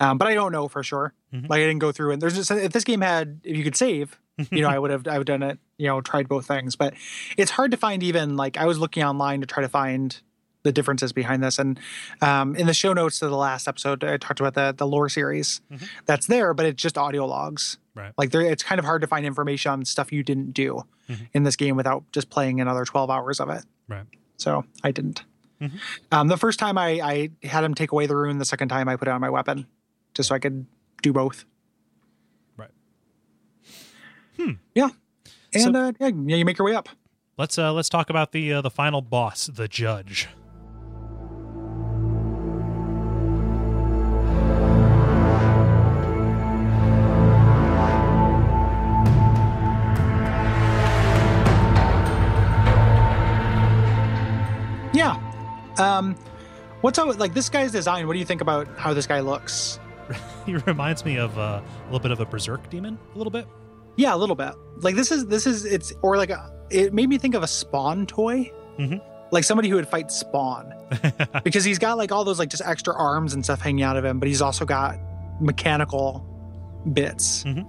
Um, but I don't know for sure. Mhm. Like I didn't go through and there's just if this game had if you could save, you know, I would have I would have done it, you know, tried both things. But it's hard to find even like I was looking online to try to find the differences behind this. And um, in the show notes to the last episode, I talked about the the lore series Mhm. that's there, but it's just audio logs. Right. Like there, it's kind of hard to find information on stuff you didn't do Mhm. in this game without just playing another twelve hours of it. Right. So I didn't. Mhm. Um, the first time I, I had him take away the rune. The second time I put it on my weapon, just so I could do both. Right. Hmm. Yeah. And So- uh, yeah, yeah, you make your way up. Let's uh, let's talk about the uh, the final boss, the judge. Um, what's up? with- Like this guy's design. What do you think about how this guy looks? he reminds me of uh, a little bit of a berserk demon, a little bit. Yeah, a little bit. Like this is this is it's or like a, it made me think of a Spawn toy. Mhm. Like somebody who would fight Spawn because he's got like all those like just extra arms and stuff hanging out of him, but he's also got mechanical bits, Mhm.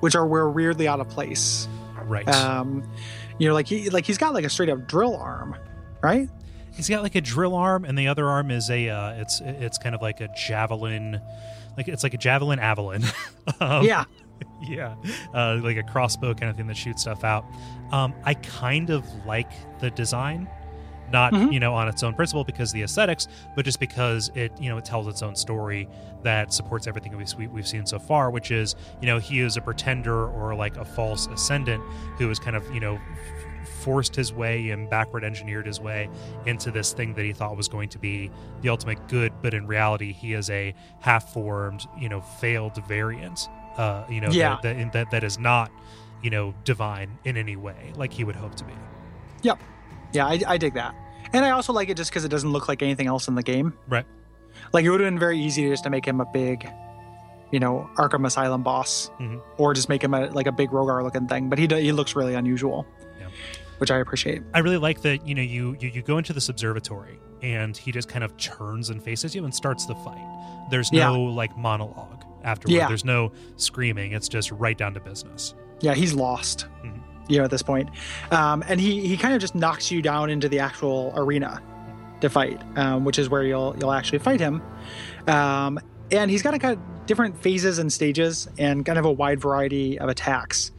which are were weirdly out of place. right. Um, you know, like he like he's got like a straight up drill arm, right? He's got like a drill arm, and the other arm is a uh, it's it's kind of like a javelin, like it's like a javelin avalon. um, yeah, yeah, uh, like a crossbow kind of thing that shoots stuff out. Um, I kind of like the design, not Mhm. you know on its own principle because the aesthetics, but just because it you know it tells its own story that supports everything we've we- we've seen so far, which is you know he is a pretender or like a false ascendant who is kind of you know forced his way and backward engineered his way into this thing that he thought was going to be the ultimate good, but in reality he is a half-formed you know failed variant uh, you know, Yeah. that, that, that that is not, you know, divine in any way, like he would hope to be. Yep. Yeah, I, I dig that, and I also like it just because it doesn't look like anything else in the game. Right. Like it would have been very easy just to make him a big, you know, Arkham Asylum boss, Mhm. or just make him a, like a big Rhogar looking thing. But he he looks really unusual. Which I appreciate. I really like that, you know, you, you you go into this observatory and he just kind of turns and faces you and starts the fight. There's Yeah. no like monologue afterward. Yeah. There's no screaming. It's just right down to business. Yeah, he's lost. you know, at this point. Um, and he he kind of just knocks you down into the actual arena to fight, um, which is where you'll you'll actually fight him. Um, and he's got a kind of different phases and stages, and kind of a wide variety of attacks.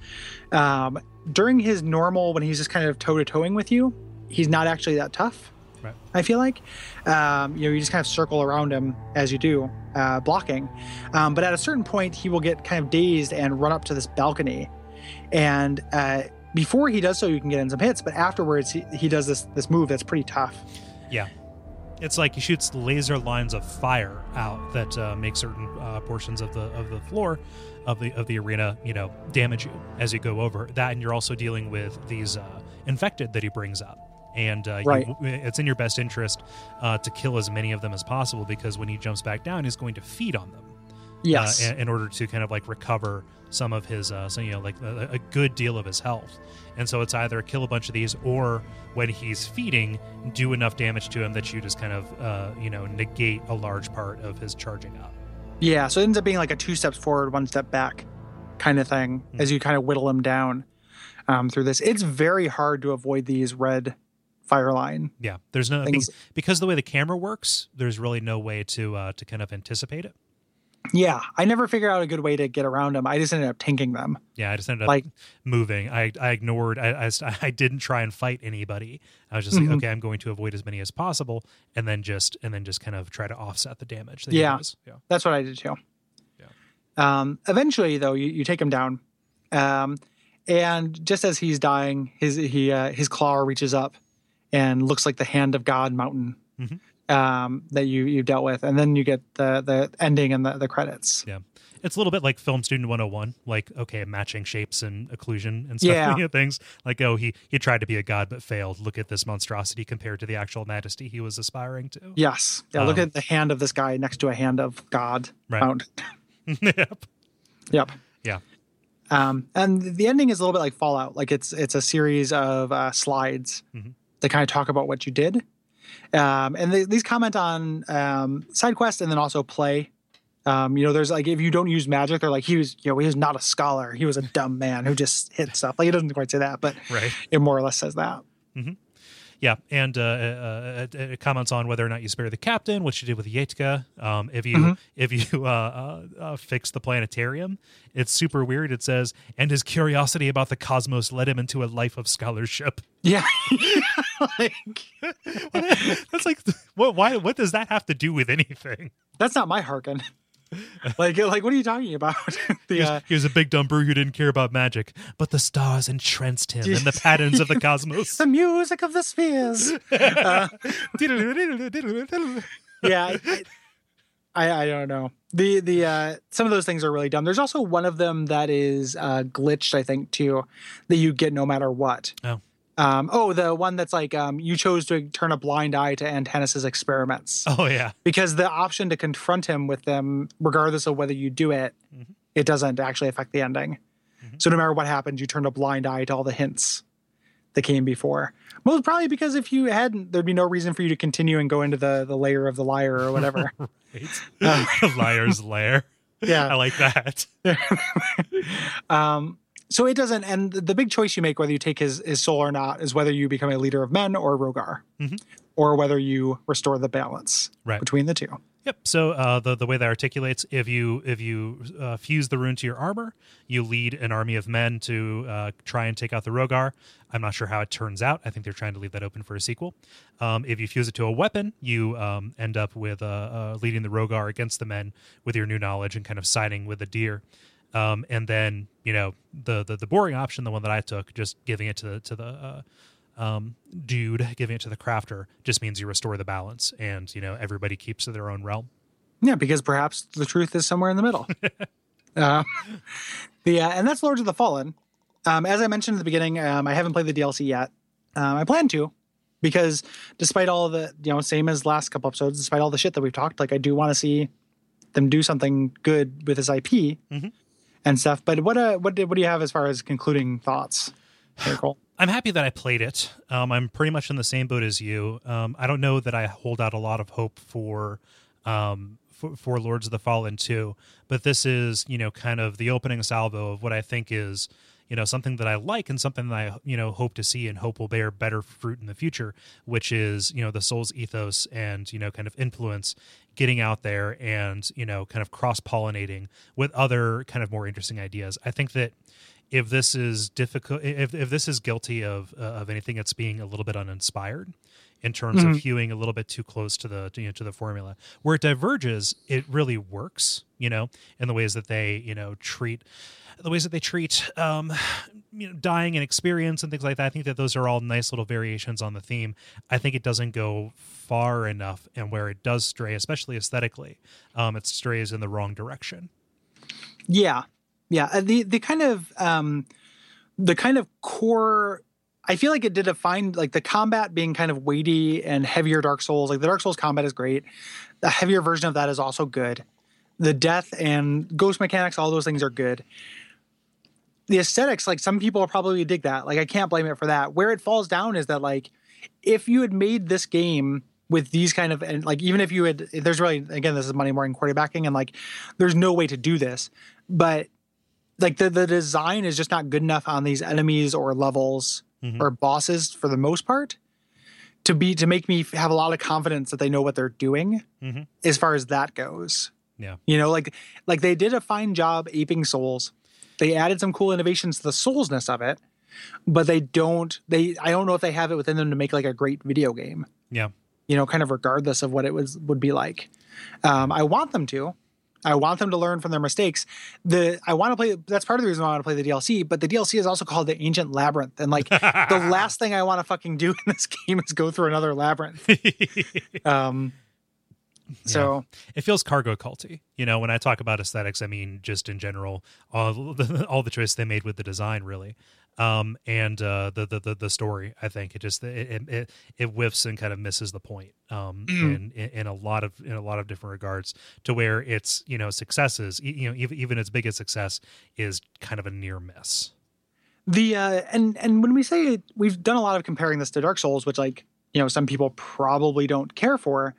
Um, during his normal, when he's just kind of toe to toeing with you, he's not actually that tough. Right. I feel like, um, you know, you just kind of circle around him as you do, uh, blocking. Um, but at a certain point, he will get kind of dazed and run up to this balcony, and uh, before he does so, you can get in some hits. But afterwards, he, he does this this move that's pretty tough. Yeah. It's like he shoots laser lines of fire out that uh, make certain uh, portions of the of the floor of the of the arena, you know, damage you as you go over. That, and you're also dealing with these uh, infected that he brings up, and uh, Right. you, it's in your best interest uh, to kill as many of them as possible because when he jumps back down, he's going to feed on them. Yes. uh, in, in order to kind of like recover some of his, uh, so, you know, like a, a good deal of his health. And so it's either kill a bunch of these, or when he's feeding, do enough damage to him that you just kind of, uh, you know, negate a large part of his charging up. Yeah, so it ends up being like a two steps forward, one step back kind of thing Hmm. as you kind of whittle them down um, through this. It's very hard to avoid these red fire line. Yeah, there's no Things- because the way the camera works, there's really no way to uh, to kind of anticipate it. Yeah, I never figured out a good way to get around them. I just ended up tanking them. Yeah, I just ended up Like- moving. I, I ignored. I, I I didn't try and fight anybody. I was just Mhm. like, okay, I'm going to avoid as many as possible, and then just and then just kind of try to offset the damage. That Yeah. yeah. That's what I did too. Yeah. Um, eventually, though, you, you take him down, um, and just as he's dying, his he uh, his claw reaches up and looks like the hand of God mountain Mhm. Um, that you you dealt with, and then you get the the ending and the the credits. Yeah. It's a little bit like Film Student 101, like, okay, matching shapes and occlusion and stuff, Yeah. you know, things. Like, oh, he, he tried to be a god but failed. Look at this monstrosity compared to the actual majesty he was aspiring to. Yes, yeah. look Um, at the hand of this guy next to a hand of God Right. mountain. yep. Yep. Yeah. Um, and the ending is a little bit like Fallout. Like it's it's a series of uh, slides Mhm. that kind of talk about what you did. Um, and they, these comment on um, side quest and then also play. Um, you know, there's like if you don't use magic, they're like he was, you know, he was not a scholar. He was a dumb man who just hit stuff. Like it doesn't quite say that, but Right. it more or less says that. Yeah, and uh, uh, it, it comments on whether or not you spare the captain, which you did with Yetka. Um, if you Mhm. if you uh, uh, uh, fix the planetarium, it's super weird. It says, and his curiosity about the cosmos led him into a life of scholarship. Yeah. like, That's like, what? Why? What does that have to do with anything? that's not my Harkyn. like, like, what are you talking about? the, He was, uh, he was a big dumb brew who didn't care about magic, but the stars entranced him and the patterns of the cosmos. the music of the spheres. Uh, yeah I, I i don't know the the uh some of those things are really dumb there's also one of them that is uh glitched i think too that you get no matter what Oh. Um oh the one that's like um you chose to turn a blind eye to Antanas's experiments oh yeah, because the option to confront him with them regardless of whether you do it Mhm. it doesn't actually affect the ending Mhm. so no matter what happens you turn a blind eye to all the hints that came before most probably because if you hadn't there'd be no reason for you to continue and go into the the layer of the liar or whatever right. Liar's lair. Yeah, I like that. um so it doesn't and the big choice you make whether you take his his soul or not is whether you become a leader of men or Rhogar Mhm. or whether you restore the balance Right. between the two Yep. So uh, the the way that articulates, if you if you uh, fuse the rune to your armor, you lead an army of men to uh, try and take out the Rhogar. I'm not sure how it turns out. I think they're trying to leave that open for a sequel. Um, if you fuse it to a weapon, you um, end up with uh, uh, leading the Rhogar against the men with your new knowledge and kind of siding with the deer. Um, and then you know the, the the boring option, the one that I took, just giving it to the to the uh, um, dude, giving it to the crafter, just means you restore the balance, and you know everybody keeps to their own realm. Yeah, because perhaps the truth is somewhere in the middle. uh, the uh, and that's Lords of the Fallen. Um, as I mentioned at the beginning, um, I haven't played the DLC yet. Um, I plan to, because despite all the you know same as last couple episodes, despite all the shit that we've talked, like I do want to see them do something good with this IP Mhm. And stuff. But what uh what did what do you have as far as concluding thoughts? I'm happy that I played it. Um, I'm pretty much in the same boat as you. Um, I don't know that I hold out a lot of hope for, um, for for Lords of the Fallen 2, but this is you know kind of the opening salvo of what I think is you know something that I like and something that I you know hope to see and hope will bear better fruit in the future, which is you know the Souls ethos and you know kind of influence getting out there and you know kind of cross pollinating with other kind of more interesting ideas. I think that if this is difficult if, if this is guilty of uh, of anything it's being a little bit uninspired in terms Mhm. of hewing a little bit too close to the to, you know, to the formula where it diverges it really works you know in the ways that they you know treat the ways that they treat um you know dying and experience and things like that i think that those are all nice little variations on the theme i think it doesn't go far enough and where it does stray especially aesthetically um it strays in the wrong direction Yeah, yeah. uh, The the kind of um, the kind of core. I feel like it did a fine like the combat being kind of weighty and heavier Dark Souls. Like the Dark Souls combat is great. The heavier version of that is also good. The death and ghost mechanics, all those things are good. The aesthetics, like some people probably dig that. Like I can't blame it for that. Where it falls down is that like if you had made this game with these kind of and like even if you had there's really again this is money morning quarterbacking and like there's no way to do this but like the the design is just not good enough on these enemies or levels Mhm. or bosses for the most part to be to make me have a lot of confidence that they know what they're doing Mhm. as far as that goes Yeah. you know like like they did a fine job aping souls they added some cool innovations to the soulsness of it but they don't they i don't know if they have it within them to make like a great video game yeah you know, kind of regardless of what it was would be like. Um, I want them to. I want them to learn from their mistakes. The I want to play. That's part of the reason why I want to play the DLC. But the DLC is also called the Ancient Labyrinth, and like the last thing I want to fucking do in this game is go through another labyrinth. Um, so it feels cargo culty. You know, when I talk about aesthetics, I mean just in general, all the, all the choices they made with the design, really, um, and uh, the, the the the story. I think it just it it, it, whiffs and kind of misses the point um, in, in in a lot of in a lot of different regards. To where it's you know successes, you know even even its biggest success is kind of a near miss. the uh, and and when we say it, we've done a lot of comparing this to Dark Souls, which like you know some people probably don't care for.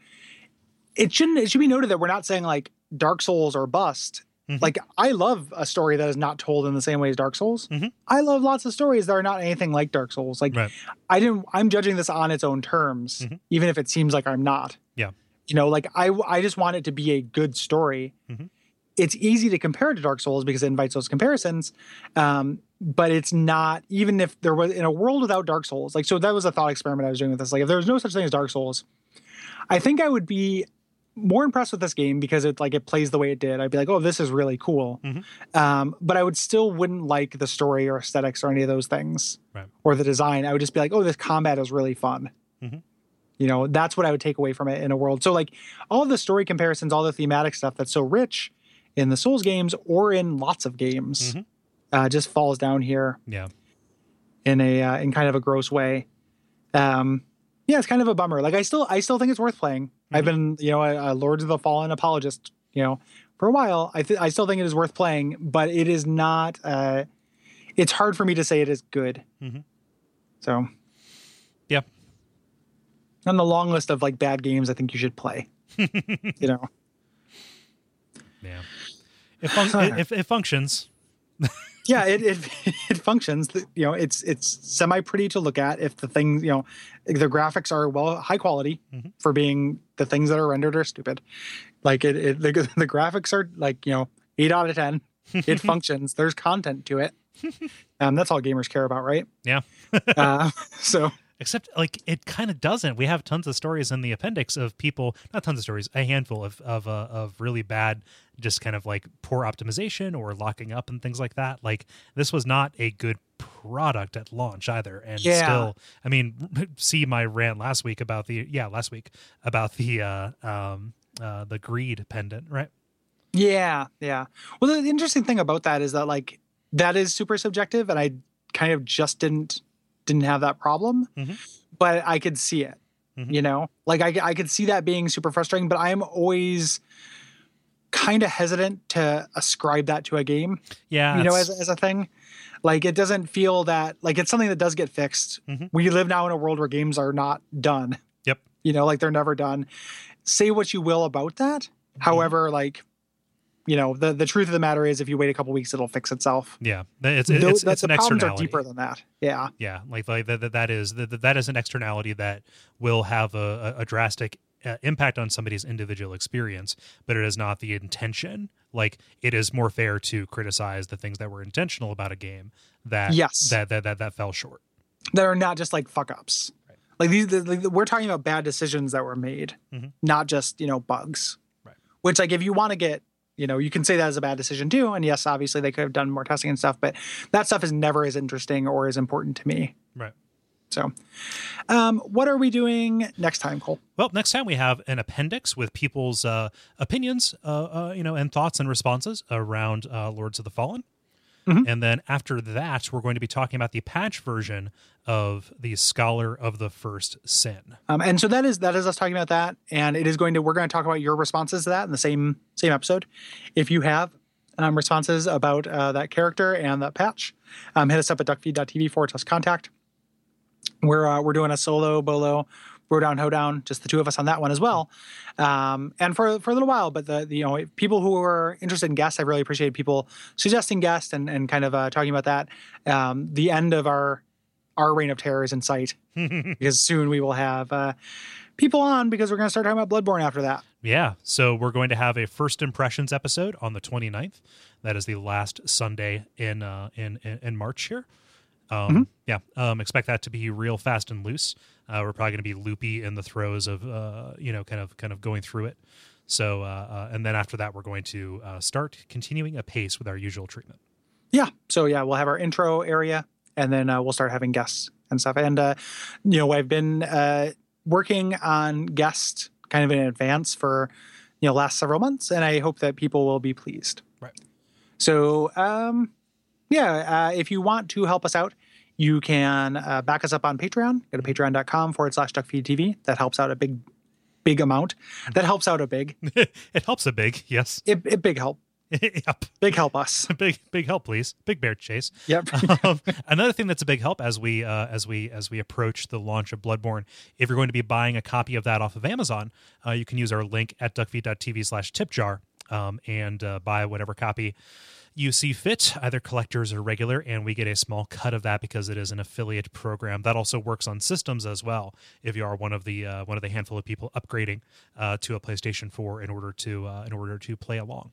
It shouldn't. It should be noted that we're not saying like Dark Souls or bust. Mhm. Like I love a story that is not told in the same way as Dark Souls. Mhm. I love lots of stories that are not anything like Dark Souls. Like Right. I didn't. I'm judging this on its own terms, Mhm. even if it seems like I'm not. Yeah. You know, like I I just want it to be a good story. Mhm. It's easy to compare it to Dark Souls because it invites those comparisons. Um, but it's not even if there was in a world without Dark Souls. Like so, that was a thought experiment I was doing with this. Like if there was no such thing as Dark Souls, I think I would be more impressed with this game because it like it plays the way it did. I'd be like, oh, this is really cool. Mhm. Um, but I would still wouldn't like the story or aesthetics or any of those things Right. or the design. I would just be like, oh, this combat is really fun. Mhm. You know, that's what I would take away from it in a world. So like all the story comparisons, all the thematic stuff that's so rich in the Souls games or in lots of games, Mhm. uh, just falls down here Yeah. in a uh, in kind of a gross way. Um, yeah, it's kind of a bummer. Like I still I still think it's worth playing. I've been you know a, a Lords of the Fallen apologist you know for a while. I th- I still think it is worth playing, but it is not. Uh, it's hard for me to say it is good. Mhm. So Yeah. on the long list of like bad games, I think you should play. you know, Yeah. It, fun- it, it, it functions. yeah, it it, it functions. You know, it's it's semi pretty to look at. If the things you know, the graphics are well high quality Mhm. for being the things that are rendered are stupid. Like it, it the, the graphics are like you know eight out of ten. It functions. There's content to it. Um, that's all gamers care about, right? Yeah. uh, so Except, like, it kind of doesn't. We have tons of stories in the appendix of people, not tons of stories, a handful of of uh, of really bad, just kind of like poor optimization or locking up and things like that. Like, this was not a good product at launch either. And Yeah. still, I mean, see my rant last week about the yeah last week about the uh um uh the greed pendant, right? Yeah, yeah. Well, the interesting thing about that is that like that is super subjective, and I kind of just didn't didn't have that problem, Mhm. but I could see it. Mhm. You know, like I I could see that being super frustrating, but I'm always kind of hesitant to ascribe that to a game. Yeah, you know, as as a thing. Like it doesn't feel that like it's something that does get fixed. Mhm. We live now in a world where games are not done. Yep. You know, like they're never done. Say what you will about that. Mm-hmm. However, like you know, the the truth of the matter is, if you wait a couple weeks, it'll fix itself. Yeah, it's Though it's, it's the an externality. deeper than that. Yeah. Yeah, like like that, that, is that, that is an externality that will have a, a, a drastic uh, impact on somebody's individual experience, but it is not the intention. Like it is more fair to criticize the things that were intentional about a game that Yes. that that that, that fell short. that are not just like fuck ups. Like these, the, like, we're talking about bad decisions that were made, Mhm. not just you know bugs. Right. Which, like, if you want to get, you know, you can say that as a bad decision too. And yes, obviously they could have done more testing and stuff, but that stuff is never as interesting or as important to me. Right. So, um, what are we doing next time, Kole? Well, next time we have an appendix with people's uh, opinions, uh, uh, you know, and thoughts and responses around uh, Lords of the Fallen. Mhm. And then after that, we're going to be talking about the patch version of the Scholar of the First Sin. Um, and so that is that is us talking about that, and it is going to we're going to talk about your responses to that in the same same episode. If you have um, responses about uh, that character and that patch, um, hit us up at duckfeed.tv forward slash contact. We're uh, we're doing a solo bolo bro down hoedown, just the two of us on that one as well, um, and for for a little while. But the, the you know people who are interested in guests, I really appreciated people suggesting guests and and kind of uh, talking about that. Um, the end of our our reign of terror is in sight because soon we will have uh, people on because we're going to start talking about Bloodborne after that. Yeah. So we're going to have a first impressions episode on the 29th. That is the last Sunday in uh, in, in in March here. Um, Yeah. Um, expect that to be real fast and loose. Uh, we're probably going to be loopy in the throes of uh, you know kind of kind of going through it. So uh, uh, and then after that, we're going to uh, start continuing a pace with our usual treatment. Yeah. So yeah, we'll have our intro area, and then uh, we'll start having guests and stuff. And uh, you know, I've been uh, working on guests kind of in advance for you know last several months, and I hope that people will be pleased. Right. So um, yeah, uh, if you want to help us out. You can uh, back us up on Patreon. Go to patreon.com forward slash duckfeedtv. That helps out a big, big amount. That helps out a big, it helps a big yes. it, it big help. yep. Big help us. Big big help, please. Big bear chase. Yep. um, another thing that's a big help as we uh, as we as we approach the launch of Bloodborne, if you're going to be buying a copy of that off of Amazon, uh, you can use our link at duckfeed.tv slash tipjar um, and uh, buy whatever copy you see fit, either collectors or regular, and we get a small cut of that because it is an affiliate program. That also works on systems as well. If you are one of the uh, one of the handful of people upgrading uh, to a PlayStation 4 in order to uh, in order to play along.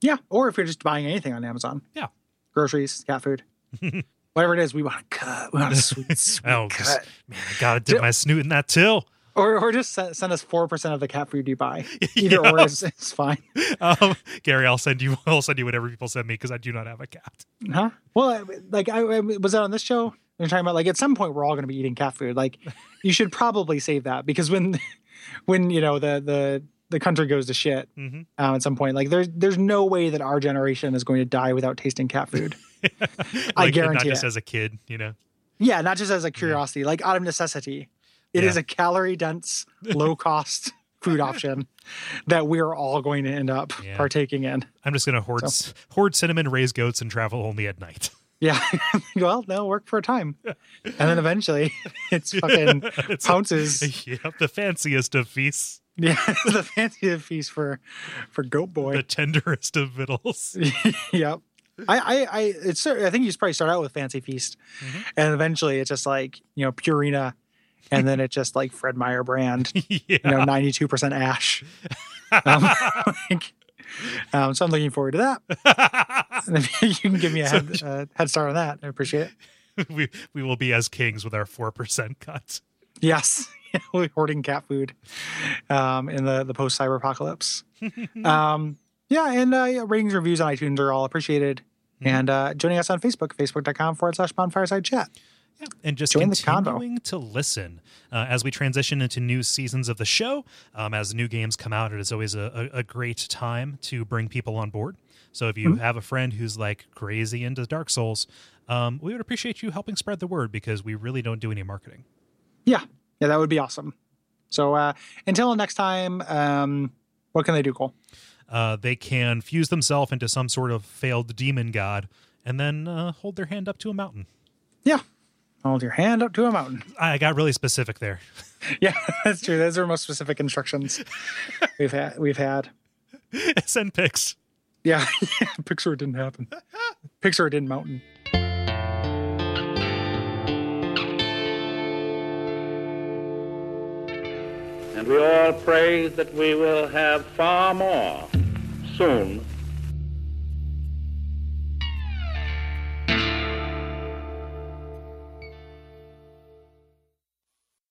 Yeah, or if you're just buying anything on Amazon. Yeah. Groceries, cat food, whatever it is, we want to cut. We want a sweet, sweet Oh, cut. man, I gotta dip my snoot in that till. Or, or just send, send us four percent of the cat food you buy. Either or is, is fine. um, Gary, I'll send you. I'll send you whatever people send me because I do not have a cat. Huh? Well, like I I- was that on this show. They're talking about like at some point we're all going to be eating cat food. Like you should probably save that because when when you know the the the country goes to shit Mm-hmm. um, at some point, like there's there's no way that our generation is going to die without tasting cat food. I guarantee Not just it. as a kid, you know. Yeah, not just as a curiosity, like out of necessity. It is Yeah. a calorie dense, low cost food option that we're all going to end up Yeah. partaking in. I'm just gonna hoard c- hoard cinnamon, raise goats, and travel only at night. Yeah. well, they'll work for a time. And then eventually it's fucking It's- pounces. yep, the fanciest of feasts, Yeah, the fancy feast for for goat boy. the tenderest of victuals. yep. I, I, I, it's. I think you just probably start out with fancy feast, Mhm. and eventually it's just like you know Purina, and then it's just like Fred Meyer brand, yeah. you know, ninety two percent ash. Um, like, um, so I'm looking forward to that. And if you can give me a head, uh, head start on that, I appreciate it. we we will be as kings with our four percent cut. Yes, we're hoarding cat food um, in the the post cyber apocalypse. um, yeah, and uh, yeah, ratings, reviews on iTunes are all appreciated. Mhm. And uh, joining us on Facebook, facebook.com forward slash bonfireside chat. And just Join continuing to listen uh, as we transition into new seasons of the show. Um, as new games come out, it is always a, a, a great time to bring people on board. So if you Mhm. have a friend who's like crazy into Dark Souls, um, we would appreciate you helping spread the word because we really don't do any marketing. Yeah, yeah, that would be awesome. So uh, until next time, um, what can they do, Kole? Uh, they can fuse themselves into some sort of failed demon god and then uh, hold their hand up to a mountain. Yeah, Hold your hand up to a mountain. I got really specific there. yeah, that's true. Those are most specific instructions we've had. We've had. Send pics. Yeah. Pixar didn't happen. Pixar didn't mountain. And we all pray that we will have far more soon